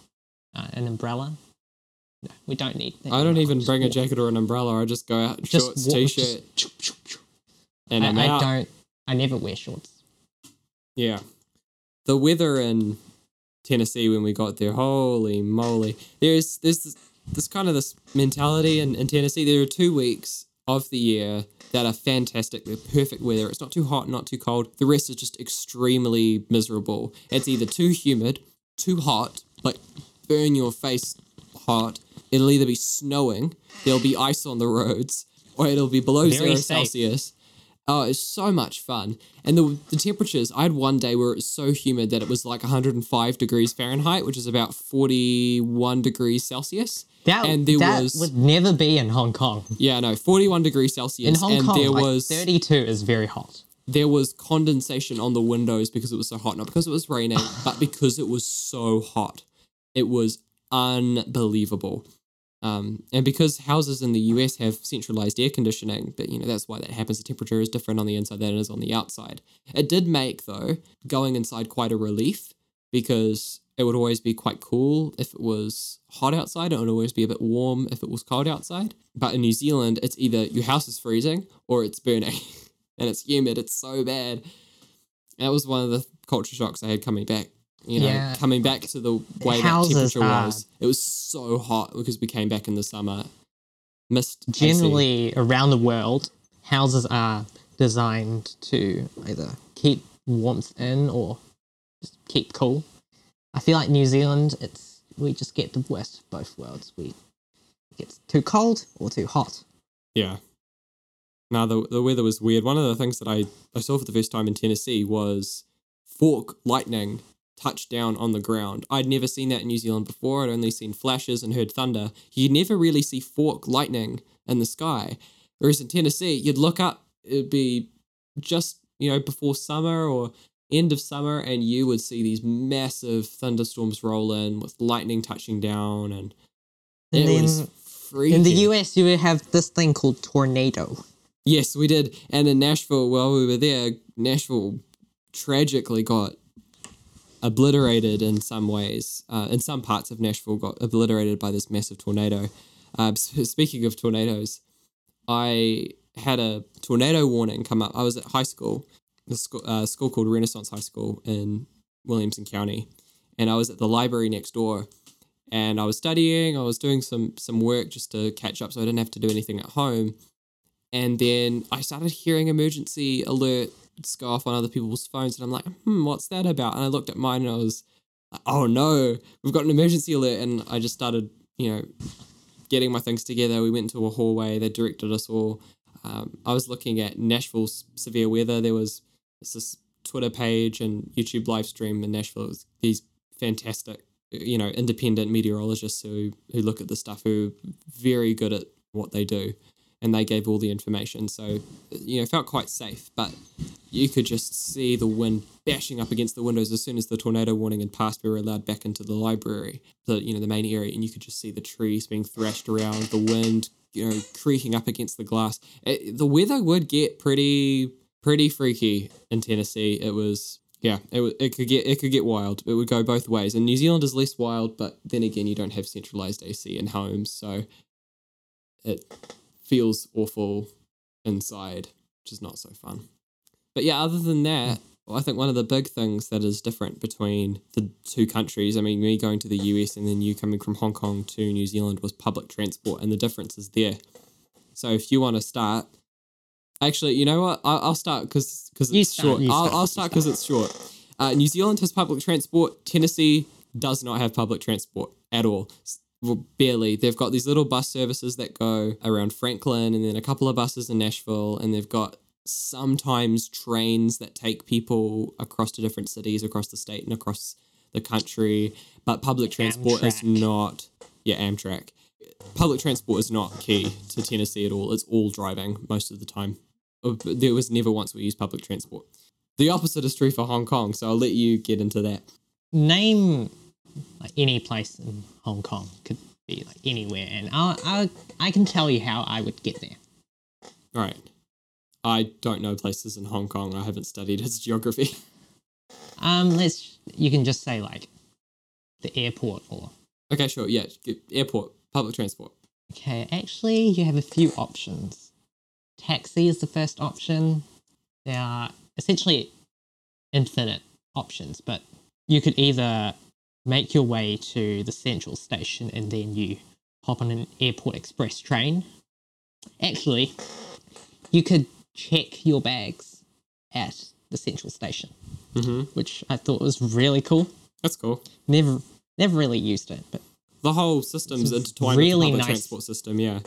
[SPEAKER 4] uh, an umbrella. No, we don't need. that.
[SPEAKER 1] I don't even bring a jacket or an umbrella. I just go out
[SPEAKER 4] Just
[SPEAKER 1] shorts,
[SPEAKER 4] walk-
[SPEAKER 1] t-shirt,
[SPEAKER 4] just-
[SPEAKER 1] and I'm
[SPEAKER 4] I, I don't. I never wear shorts.
[SPEAKER 1] Yeah. The weather in Tennessee when we got there, holy moly. There's there's this, this kind of this mentality in, in Tennessee. There are two weeks of the year that are fantastic. They're perfect weather. It's not too hot, not too cold. The rest is just extremely miserable. It's either too humid, too hot, like burn your face hot. It'll either be snowing, there'll be ice on the roads, or it'll be below
[SPEAKER 4] Very
[SPEAKER 1] zero
[SPEAKER 4] safe.
[SPEAKER 1] Celsius. Oh, it's so much fun. And the, the temperatures, I had one day where it was so humid that it was like 105 degrees Fahrenheit, which is about 41 degrees Celsius.
[SPEAKER 4] That,
[SPEAKER 1] and there
[SPEAKER 4] that
[SPEAKER 1] was,
[SPEAKER 4] would never be in Hong Kong.
[SPEAKER 1] yeah, no, 41 degrees Celsius.
[SPEAKER 4] In Hong
[SPEAKER 1] and
[SPEAKER 4] Kong,
[SPEAKER 1] there
[SPEAKER 4] like
[SPEAKER 1] was
[SPEAKER 4] 32 is very hot.
[SPEAKER 1] there was condensation on the windows because it was so hot. Not because it was raining, but because it was so hot. It was unbelievable. Um, and because houses in the US have centralized air conditioning, but you know that's why that happens. The temperature is different on the inside than it is on the outside. It did make though going inside quite a relief because it would always be quite cool if it was hot outside. It would always be a bit warm if it was cold outside. But in New Zealand, it's either your house is freezing or it's burning, and it's humid. It's so bad. That was one of the culture shocks I had coming back. You know,
[SPEAKER 4] Yeah.
[SPEAKER 1] coming back to the way that temperature was. It was so hot because we came back in the summer. Missed AC.
[SPEAKER 4] Generally, around the world, houses are designed to either keep warmth in or just keep cool. I feel like New Zealand, it's we just get the worst of both worlds. We it gets too cold or too hot.
[SPEAKER 1] Yeah. Now the the weather was weird. One of the things that I, I saw for the first time in Tennessee was fork lightning touch down on the ground. I'd never seen that in New Zealand before. I'd only seen flashes and heard thunder. You never really see fork lightning in the sky. Whereas in Tennessee, you'd look up, it'd be just, you know, before summer or end of summer, and you would see these massive thunderstorms roll in with lightning touching down and
[SPEAKER 4] And
[SPEAKER 1] it was
[SPEAKER 4] then in the US, you would have this thing called tornado.
[SPEAKER 1] Yes, we did. And in Nashville, while we were there, Nashville tragically got obliterated in some ways. Uh, in some parts of Nashville, got obliterated by this massive tornado. Uh, speaking of tornadoes, I had a tornado warning come up. I was at high school, a school, uh, school called Renaissance High School in Williamson County, and I was at the library next door. And I was studying. I was doing some some work just to catch up, so I didn't have to do anything at home. And then I started hearing emergency alerts go off on other people's phones, and I'm like, hmm, what's that about? And I looked at mine, and I was, like, oh no, we've got an emergency alert. And I just started, you know, getting my things together. We went into a hallway. They directed us all. Um, I was looking at Nashville's severe weather. There was this Twitter page and YouTube live stream in Nashville. It was these fantastic, you know, independent meteorologists who who look at the stuff who are very good at what they do and they gave all the information. So, you know, felt quite safe, but you could just see the wind bashing up against the windows as soon as the tornado warning had passed. We were allowed back into the library, the you know the main area, and you could just see the trees being thrashed around, the wind, you know, creaking up against the glass. It, the weather would get pretty pretty freaky in Tennessee. It was. Yeah, it, it could get it could get wild. It would go both ways. And New Zealand is less wild, but then again, you don't have centralized AC in homes, so it feels awful inside, which is not so fun. But yeah, other than that, well, I think one of the big things that is different between the two countries, I mean, me going to the US and then you coming from Hong Kong to New Zealand, was public transport, and the difference is there. So if you want to start, actually, you know what? I'll, I'll start because because it's
[SPEAKER 4] start,
[SPEAKER 1] short. I'll,
[SPEAKER 4] start,
[SPEAKER 1] I'll start because it's short. Uh, New Zealand has public transport. Tennessee does not have public transport at all. Well, barely. They've got these little bus services that go around Franklin, and then a couple of buses in Nashville, and they've got sometimes trains that take people across to different cities across the state and across the country. But public transport is not. Yeah, Amtrak. Public transport is not key to Tennessee at all. It's all driving most of the time. Uh, There was never once we used public transport. The opposite is true for Hong Kong, so I'll let you get into that.
[SPEAKER 4] Name like any place in Hong Kong could be like anywhere, and I I I can tell you how I would get there.
[SPEAKER 1] All right. I don't know places in Hong Kong. I haven't studied its geography.
[SPEAKER 4] Um, let's you can just say like the airport or
[SPEAKER 1] Okay, sure. Yeah, airport, public transport.
[SPEAKER 4] Okay, actually, you have a few options. Taxi is the first option. There are essentially infinite options, but you could either make your way to the central station and then you hop on an airport express train. Actually, you could check your bags at the central station,
[SPEAKER 1] Mm-hmm.
[SPEAKER 4] which I thought was really cool.
[SPEAKER 1] That's cool.
[SPEAKER 4] Never, never really used it, but
[SPEAKER 1] The whole system's intertwined
[SPEAKER 4] really
[SPEAKER 1] with the
[SPEAKER 4] nice.
[SPEAKER 1] transport system. Yeah.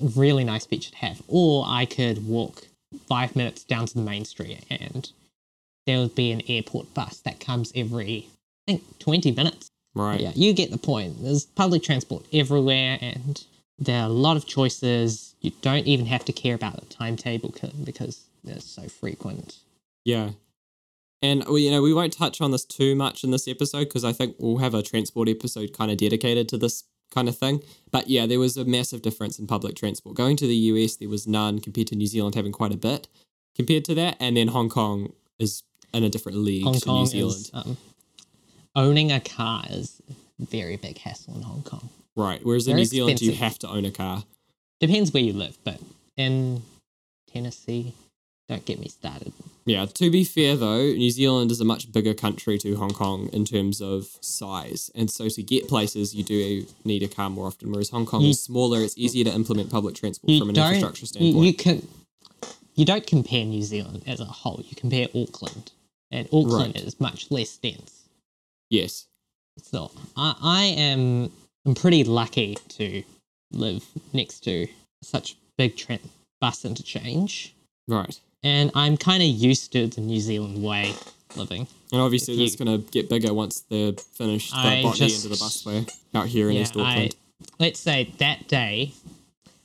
[SPEAKER 4] really nice feature to have. Or I could walk five minutes down to the main street, and there would be an airport bus that comes every, I think, 20 minutes.
[SPEAKER 1] Right.
[SPEAKER 4] Yeah, you get the point. There's public transport everywhere, and there are a lot of choices. You don't even have to care about the timetable because they're so frequent.
[SPEAKER 1] Yeah. And we, you know, we won't touch on this too much in this episode because I think we'll have a transport episode kind of dedicated to this kind of thing. But yeah, there was a massive difference in public transport. Going to the US, there was none compared to New Zealand having quite a bit compared to that. And then Hong Kong is in a different league
[SPEAKER 4] Hong
[SPEAKER 1] to
[SPEAKER 4] Kong
[SPEAKER 1] New Zealand.
[SPEAKER 4] is um, owning a car is a very big hassle in Hong Kong.
[SPEAKER 1] right. Whereas in New Zealand, you have to own a car.
[SPEAKER 4] Depends where you live, but in Tennessee, don't get me started.
[SPEAKER 1] Yeah, to be fair though, New Zealand is a much bigger country to Hong Kong in terms of size. And so to get places, you do need a car more often. Whereas Hong Kong
[SPEAKER 4] You-
[SPEAKER 1] is smaller, it's easier to implement public transport from an infrastructure
[SPEAKER 4] You,
[SPEAKER 1] standpoint.
[SPEAKER 4] you can. You don't compare New Zealand as a whole. You compare Auckland, and Auckland
[SPEAKER 1] Right.
[SPEAKER 4] is much less dense.
[SPEAKER 1] Yes.
[SPEAKER 4] So I, I am I'm pretty lucky to live next to such big tra- bus interchange,
[SPEAKER 1] Right.
[SPEAKER 4] and I'm kind of used to the New Zealand way living.
[SPEAKER 1] And obviously, that's going to get bigger once they're finished the
[SPEAKER 4] I
[SPEAKER 1] botany
[SPEAKER 4] just-
[SPEAKER 1] end of the busway out here in East
[SPEAKER 4] I,
[SPEAKER 1] Auckland.
[SPEAKER 4] let's say that day,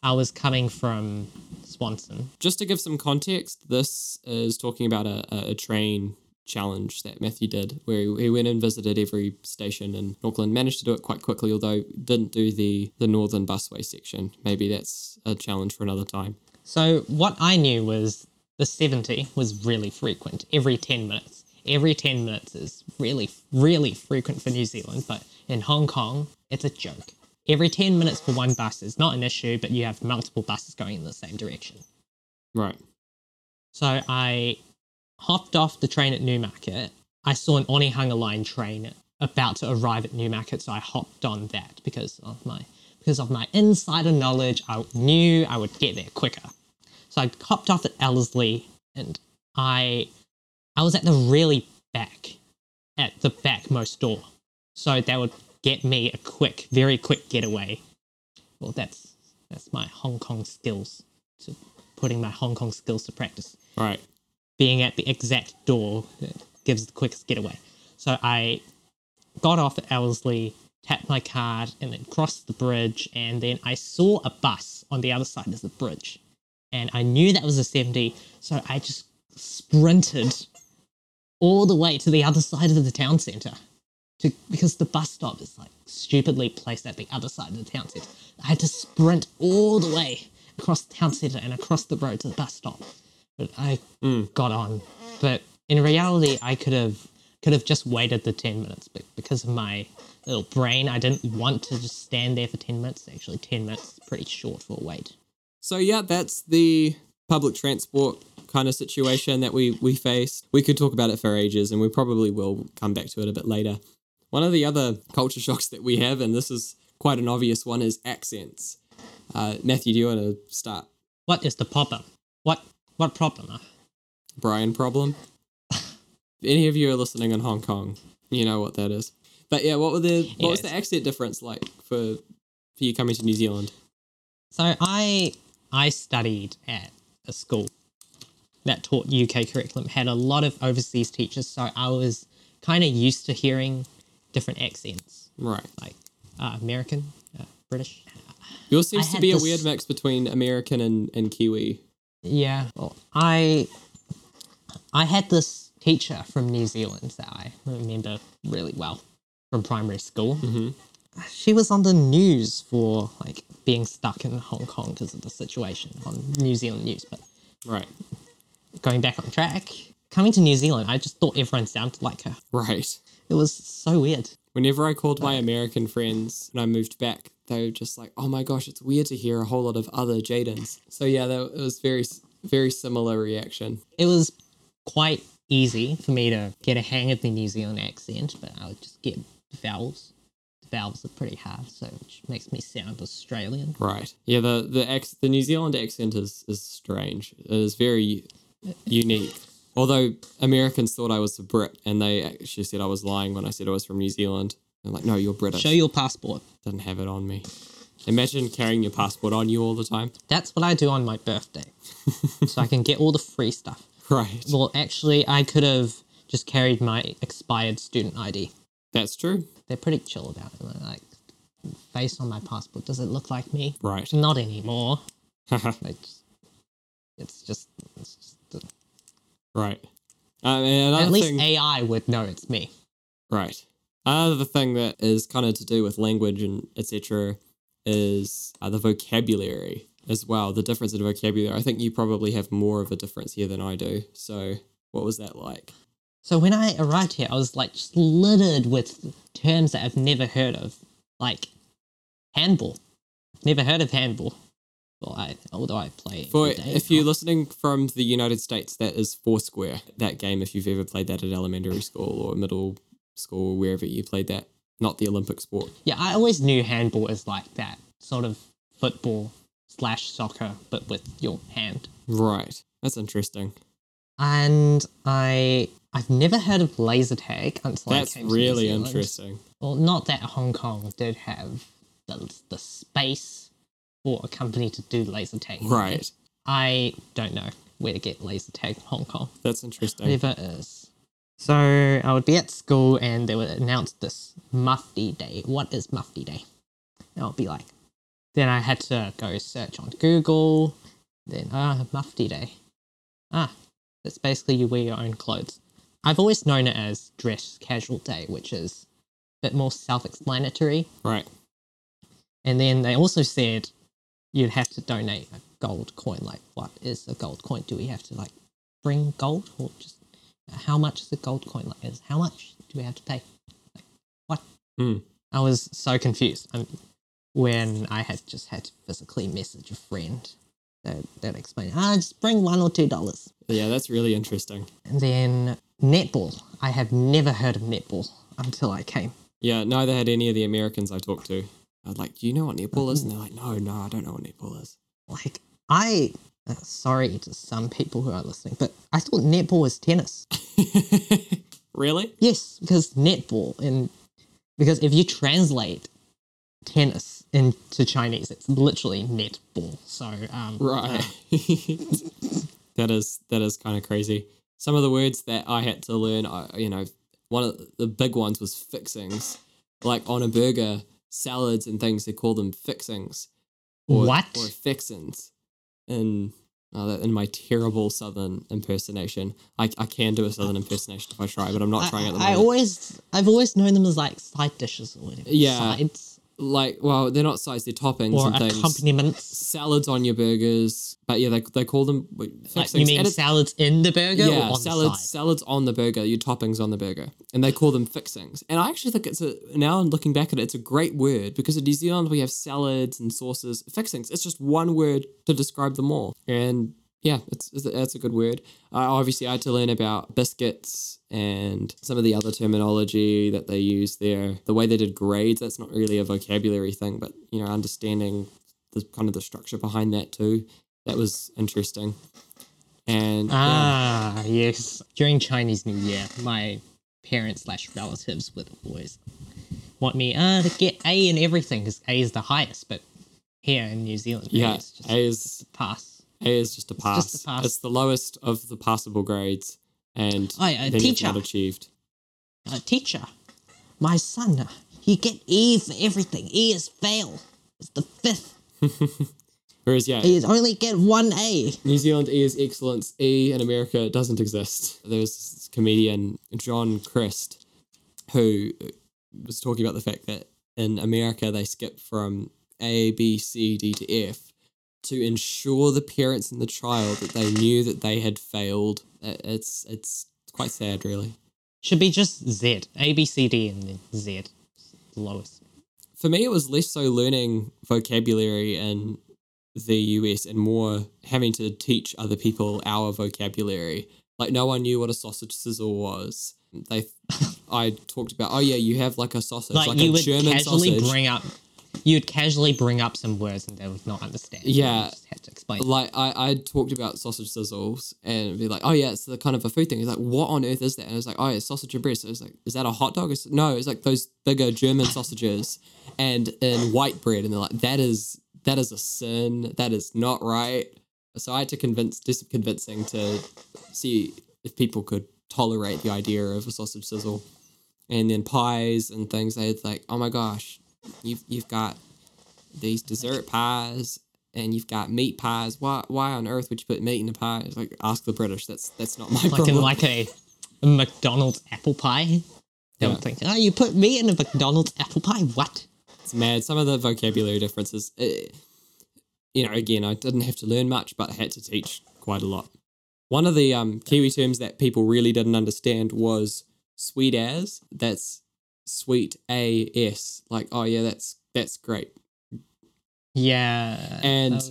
[SPEAKER 4] I was coming from Swanson.
[SPEAKER 1] Just to give some context, this is talking about a, a, a train challenge that Matthew did, where he, went and visited every station in Auckland. Managed to do it quite quickly, although didn't do the the northern busway section. Maybe that's a challenge for another time.
[SPEAKER 4] So what I knew was the 70 was really frequent every 10 minutes. Every 10 minutes is really, really frequent for New Zealand, but in Hong Kong, it's a joke. Every 10 minutes for one bus is not an issue, but you have multiple buses going in the same direction.
[SPEAKER 1] Right.
[SPEAKER 4] So I hopped off the train at Newmarket. I saw an Onehunga line train about to arrive at Newmarket, so I hopped on that because of my because of my insider knowledge. I knew I would get there quicker. So I hopped off at Ellerslie and I I was at the really back, at the backmost door. So that would get me a quick, very quick getaway. Well, that's that's my Hong Kong skills, to putting my Hong Kong skills to practice
[SPEAKER 1] Right.
[SPEAKER 4] Being at the exact door gives the quickest getaway. So I got off at Ellerslie, tapped my card, and then crossed the bridge. And then I saw a bus on the other side of the bridge. And I knew that was a 70. So I just sprinted all the way to the other side of the town centre. To, because the bus stop is like stupidly placed at the other side of the town centre. I had to sprint all the way across the town centre and across the road to the bus stop. But I got on. But in reality, I could have could have just waited the ten minutes, but because of my little brain, I didn't want to just stand there for ten minutes. Actually, ten minutes is pretty short for a wait.
[SPEAKER 1] So yeah, that's the public transport kind of situation that we we face. We could talk about it for ages, and we probably will come back to it a bit later. One of the other culture shocks that we have, and this is quite an obvious one, is accents. Uh, Matthew, do you want to start?
[SPEAKER 4] What is the problem? What what problem?
[SPEAKER 1] Brian problem. if any of you are listening in Hong Kong, you know what that is. But yeah, what were the what was the accent difference like for for you coming to New Zealand?
[SPEAKER 4] So I I studied at a school that taught UK curriculum, had a lot of overseas teachers, so I was kind of used to hearing different accents,
[SPEAKER 1] Right.
[SPEAKER 4] like uh, American, uh, British.
[SPEAKER 1] Yours seems
[SPEAKER 4] I
[SPEAKER 1] to be a
[SPEAKER 4] this-
[SPEAKER 1] weird mix between American and, and Kiwi.
[SPEAKER 4] Yeah. Well, I I had this teacher from New Zealand that I remember really well from primary school.
[SPEAKER 1] Mhm.
[SPEAKER 4] She was on the news for like being stuck in Hong Kong because of the situation on New Zealand news. But
[SPEAKER 1] Right.
[SPEAKER 4] going back on track, coming to New Zealand, I just thought everyone sounded like her.
[SPEAKER 1] Right.
[SPEAKER 4] It was so weird.
[SPEAKER 1] Whenever I called my American friends when I moved back, they were just like, "Oh my gosh, it's weird to hear a whole lot of other Jaedons." So yeah, that it was very very similar reaction.
[SPEAKER 4] It was quite easy for me to get a hang of the New Zealand accent, but I would just get the vowels. The vowels are pretty hard, so which makes me sound Australian.
[SPEAKER 1] Right. Yeah. The the ex, the New Zealand accent is is strange. It is very unique. Although Americans thought I was a Brit, and they actually said I was lying when I said I was from New Zealand. They're like, "No, you're British."
[SPEAKER 4] Show your passport.
[SPEAKER 1] Didn't have it on me. Imagine carrying your passport on you all the time.
[SPEAKER 4] That's what I do on my birthday. so I can get all the free stuff.
[SPEAKER 1] Right.
[SPEAKER 4] Well, actually, I could have just carried my expired student ID.
[SPEAKER 1] That's true.
[SPEAKER 4] They're pretty chill about it. They're like, based on my passport, does it look like me?
[SPEAKER 1] Right.
[SPEAKER 4] Not anymore. It's, it's just, it's just
[SPEAKER 1] right. Um,
[SPEAKER 4] at least
[SPEAKER 1] thing,
[SPEAKER 4] AI would know it's me.
[SPEAKER 1] right. Another thing that is kind of to do with language and etc. is uh, the vocabulary as well. The difference in vocabulary. I think you probably have more of a difference here than I do. So, what was that like?
[SPEAKER 4] So when I arrived here, I was like littered with terms that I've never heard of, like handball. Never heard of handball. Well, I although I play.
[SPEAKER 1] For if you're listening from the United States, that is Foursquare. That game, if you've ever played that at elementary school or middle school or wherever you played that, not the Olympic sport.
[SPEAKER 4] yeah, I always knew handball is like that sort of football slash soccer, but with your hand.
[SPEAKER 1] Right. That's interesting.
[SPEAKER 4] And I I've never heard of laser tag until
[SPEAKER 1] That's
[SPEAKER 4] I came to New
[SPEAKER 1] really interesting.
[SPEAKER 4] Well, not that Hong Kong did have the, the space for a company to do laser tag.
[SPEAKER 1] Right.
[SPEAKER 4] I don't know where to get laser tag in Hong Kong.
[SPEAKER 1] That's interesting.
[SPEAKER 4] Whatever it is. So I would be at school and they would announce this Mufti Day. What is Mufti Day? And I'll be like, then I had to go search on Google. Then, ah, Mufti Day. Ah, that's basically you wear your own clothes. I've always known it as dress casual day, which is a bit more self explanatory.
[SPEAKER 1] Right.
[SPEAKER 4] And then they also said you'd have to donate a gold coin. Like, what is a gold coin? Do we have to like bring gold, or just how much is a gold coin? Like, is how much do we have to pay? Like, what?
[SPEAKER 1] Hmm.
[SPEAKER 4] I was so confused um, when I had just had to physically message a friend that that explained. Ah, just bring one or two dollars.
[SPEAKER 1] Yeah, that's really interesting.
[SPEAKER 4] And then netball. I have never heard of netball until I came.
[SPEAKER 1] Yeah, neither had any of the Americans I talked to. I was like, "Do you know what netball is?" And they're like, "No, no, I don't know what netball is."
[SPEAKER 4] Like, I. Uh, sorry to some people who are listening, but I thought netball was tennis.
[SPEAKER 1] really?
[SPEAKER 4] Yes, because netball and because if you translate tennis into Chinese, it's literally netball. So um,
[SPEAKER 1] Right. that is that is kind of crazy. Some of the words that I had to learn, I, you know, one of the big ones was fixings. Like on a burger, salads and things, they call them fixings. Or,
[SPEAKER 4] What?
[SPEAKER 1] Or fixins. In, uh, in my terrible southern impersonation. I, I can do a southern impersonation if I try, but I'm not trying at the
[SPEAKER 4] moment. I always, I've always known them as like side dishes or whatever.
[SPEAKER 1] Yeah.
[SPEAKER 4] sides
[SPEAKER 1] like, well, they're not sides, they're toppings
[SPEAKER 4] or
[SPEAKER 1] and things.
[SPEAKER 4] accompaniments.
[SPEAKER 1] Salads on your burgers. But yeah, they, they call them wait,
[SPEAKER 4] Like,
[SPEAKER 1] fixings.
[SPEAKER 4] you mean salads in the burger or
[SPEAKER 1] yeah, salads, salads on the burger, your toppings on the burger, and they call them fixings. And I actually think it's a now looking back at it, it's a great word because in New Zealand we have salads and sauces. Fixings, it's just one word to describe them all, and yeah, it's it's a, good word. I obviously I had to learn about biscuits and some of the other terminology that they use there. The way they did grades, that's not really a vocabulary thing, but you know, understanding the kind of the structure behind that too. That was interesting. And yeah.
[SPEAKER 4] Ah, yes. During Chinese New Year, my parents slash relatives would always want me uh, to get A in everything because A is the highest. But here in New Zealand,
[SPEAKER 1] Yeah,
[SPEAKER 4] A is just
[SPEAKER 1] A is
[SPEAKER 4] a pass.
[SPEAKER 1] A is just a pass.
[SPEAKER 4] just a pass.
[SPEAKER 1] It's the lowest of the passable grades, and
[SPEAKER 4] Oh, yeah,
[SPEAKER 1] then
[SPEAKER 4] teacher.
[SPEAKER 1] not achieved.
[SPEAKER 4] Uh, teacher, my son, he get E for everything. E is fail. It's the fifth.
[SPEAKER 1] Whereas, yeah,
[SPEAKER 4] He is only get one A.
[SPEAKER 1] New Zealand E is excellence. E in America doesn't exist. There was this comedian John Crist who was talking about the fact that in America they skip from A, B, C, D to F to ensure the parents and the child that they knew that they had failed. It's it's quite sad, really.
[SPEAKER 4] Should be just Z. A, B, C, D, and then Z. The lowest.
[SPEAKER 1] for me, it was less so learning vocabulary in the US and more having to teach other people our vocabulary. Like no one knew what a sausage sizzle was. They, I talked about, oh yeah, you have like a sausage,
[SPEAKER 4] Like,
[SPEAKER 1] like,
[SPEAKER 4] you
[SPEAKER 1] a
[SPEAKER 4] would
[SPEAKER 1] German
[SPEAKER 4] casually
[SPEAKER 1] sausage.
[SPEAKER 4] bring up you'd casually bring up some words and they would not understand. You
[SPEAKER 1] Yeah.
[SPEAKER 4] just had to explain.
[SPEAKER 1] like I, I talked about sausage sizzles and be like, oh yeah, it's the kind of a food thing. It's like, what on earth is that? And it's like, oh, it's sausage and bread. So it's like, is that a hot dog? It's, no, it's like those bigger German sausages and in white bread. And they're like, that is that is a sin. That is not right. So I had to convince, do some convincing to see if people could tolerate the idea of a sausage sizzle. And then pies and things. They had like, oh my gosh, you've you've got these dessert pies and you've got meat pies. Why why on earth would you put meat in a pie? It's like ask the British. That's that's not my
[SPEAKER 4] like
[SPEAKER 1] problem.
[SPEAKER 4] in like a, a McDonald's apple pie. They
[SPEAKER 1] Yeah.
[SPEAKER 4] think, oh, you put meat in a McDonald's apple pie? What?
[SPEAKER 1] it's mad. Some of the vocabulary differences. eh, you know, again, I didn't have to learn much, but I had to teach quite a lot. One of the um, Kiwi terms that people really didn't understand was sweet as. That's sweet a s. Like, oh yeah, that's that's great.
[SPEAKER 4] Yeah.
[SPEAKER 1] And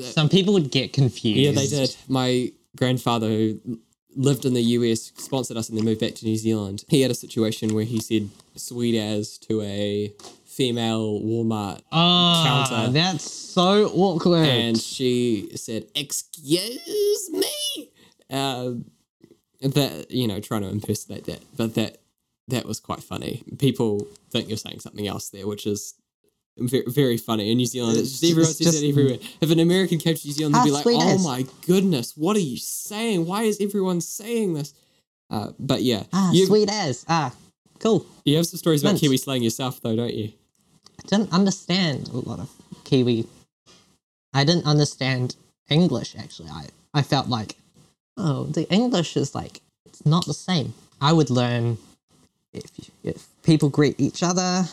[SPEAKER 4] some people would get confused.
[SPEAKER 1] Yeah, they did. My grandfather, who lived in the US, sponsored us and then moved back to New Zealand. He had a situation where he said sweet as to a female Walmart
[SPEAKER 4] Ah,
[SPEAKER 1] counter.
[SPEAKER 4] that's so awkward.
[SPEAKER 1] and she said, Excuse me? Um, that, you know, trying to impersonate that. But that that was quite funny. People think you're saying something else there, which is very, very funny. In New Zealand, it's just
[SPEAKER 4] It's
[SPEAKER 1] says
[SPEAKER 4] just-
[SPEAKER 1] that everywhere. If an American came to New Zealand, they'd be like, "Oh my goodness, what are you saying? Why is everyone saying this?" Uh, but yeah,
[SPEAKER 4] ah,
[SPEAKER 1] you
[SPEAKER 4] sweet as. Ah, cool.
[SPEAKER 1] you have some stories about Kiwi slang yourself, though, don't you?
[SPEAKER 4] I didn't understand a lot of Kiwi. I didn't understand English actually. I, I felt like, oh, the English is like it's not the same. I would learn if if people greet each other,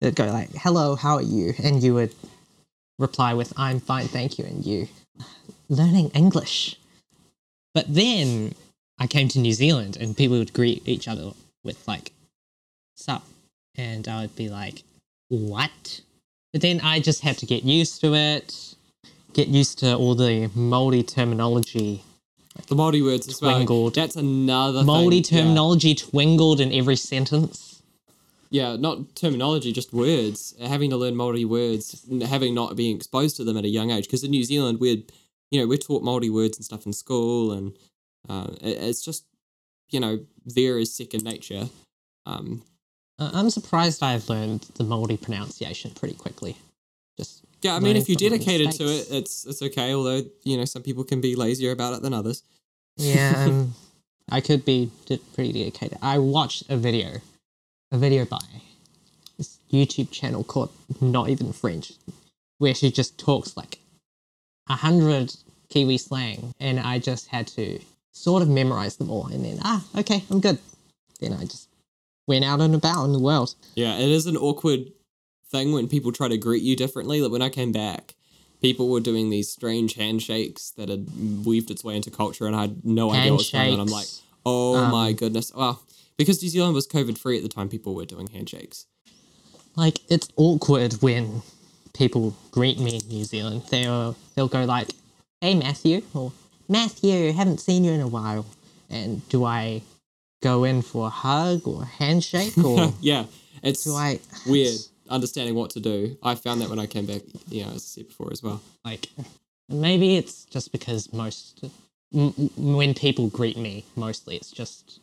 [SPEAKER 4] they'd go like, "Hello, how are you?" and you would reply with, "I'm fine, thank you," and you learning English. But then I came to New Zealand and people would greet each other with like, "Sup," and I would be like, what? But then I just had to get used to it, get used to all the Māori terminology.
[SPEAKER 1] The Māori words as well. That's another
[SPEAKER 4] Māori
[SPEAKER 1] thing. Yeah.
[SPEAKER 4] terminology twingled in every sentence.
[SPEAKER 1] Yeah, not terminology, just words. Having to learn Māori words, having not being exposed to them at a young age. Because in New Zealand, we're, you know, we're taught Māori words and stuff in school, and uh, it- it's just, you know, there is second nature. Um,
[SPEAKER 4] I'm surprised I've learned the Māori pronunciation pretty quickly. Just
[SPEAKER 1] yeah, I mean, if you're dedicated to it, it's it's okay. Although you know, some people can be lazier about it than others.
[SPEAKER 4] yeah, um, I could be pretty dedicated. I watched a video, a video by this YouTube channel called Not Even French, where she just talks like a hundred Kiwi slang, and I just had to sort of memorize them all, and then ah, okay, I'm good. Then I just went out and about in the world.
[SPEAKER 1] Yeah, it is an awkward thing when people try to greet you differently. Like when I came back, people were doing these strange handshakes that had weaved its way into culture, and I had no idea what was going on. I'm like, oh
[SPEAKER 4] Um,
[SPEAKER 1] my goodness. Well, because New Zealand was COVID free at the time, people were doing handshakes.
[SPEAKER 4] like it's awkward when people greet me in New Zealand. They'll they'll go like, "Hey Matthew," or "Matthew, haven't seen you in a while." And do I go in for a hug or a handshake or
[SPEAKER 1] Yeah, it's
[SPEAKER 4] do I
[SPEAKER 1] weird understanding what to do. I found that when I came back, you know, as I said before as well.
[SPEAKER 4] like? Maybe it's just because most m- when people greet me, mostly it's just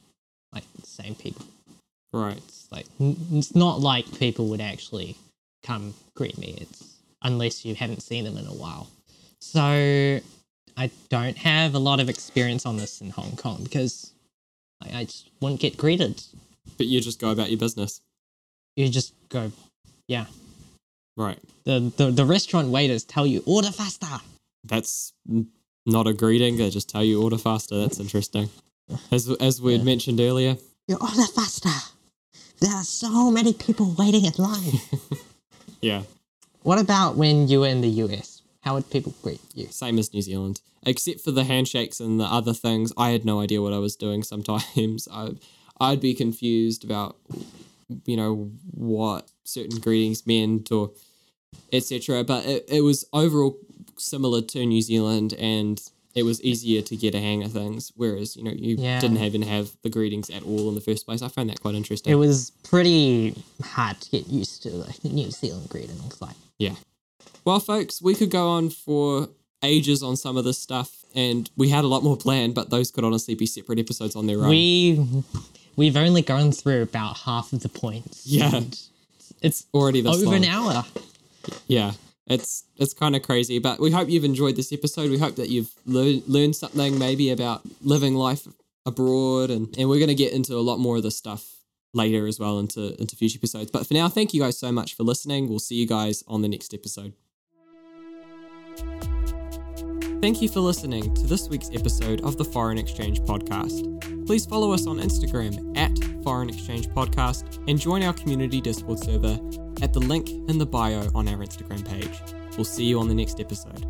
[SPEAKER 4] like the same people.
[SPEAKER 1] Right.
[SPEAKER 4] It's like n- it's not like people would actually come greet me. It's unless you haven't seen them in a while. So I don't have a lot of experience on this in Hong Kong because I, I just wouldn't get greeted.
[SPEAKER 1] But you just go about your business.
[SPEAKER 4] You just go, yeah.
[SPEAKER 1] Right.
[SPEAKER 4] The the, the restaurant waiters tell you order faster.
[SPEAKER 1] That's not a greeting. They just tell you order faster. That's interesting. As as we had
[SPEAKER 4] Yeah.
[SPEAKER 1] mentioned earlier,
[SPEAKER 4] You order faster. There are so many people waiting in line.
[SPEAKER 1] yeah,
[SPEAKER 4] what about when you were in the US? How would people greet you?
[SPEAKER 1] same as New Zealand, except for the handshakes and the other things. I had no idea what I was doing. Sometimes I, I'd be confused about, you know, what certain greetings meant or etc. But it, it was overall similar to New Zealand, and it was easier to get a hang of things, whereas you know you
[SPEAKER 4] Yeah.
[SPEAKER 1] didn't even have the greetings at all in the first place. I found that quite interesting.
[SPEAKER 4] It was pretty hard to get used to like New Zealand greetings. Like
[SPEAKER 1] Yeah. Well, folks, we could go on for ages on some of this stuff, and we had a lot more planned, but those could honestly be separate episodes on their own.
[SPEAKER 4] we we've only gone through about half of the points.
[SPEAKER 1] Yeah.
[SPEAKER 4] and It's
[SPEAKER 1] already this
[SPEAKER 4] over
[SPEAKER 1] long.
[SPEAKER 4] an hour.
[SPEAKER 1] Yeah, it's it's kind of crazy, but we hope you've enjoyed this episode. We hope that you've lear- learned something maybe about living life abroad, and, and we're going to get into a lot more of this stuff later as well into into future episodes. But for now, thank you guys so much for listening. We'll see you guys on the next episode. Thank you for listening to this week's episode of the Foreign Exchange Podcast. Please follow us on Instagram at Foreign Exchange Podcast and join our community Discord server at the link in the bio on our Instagram page. We'll see you on the next episode.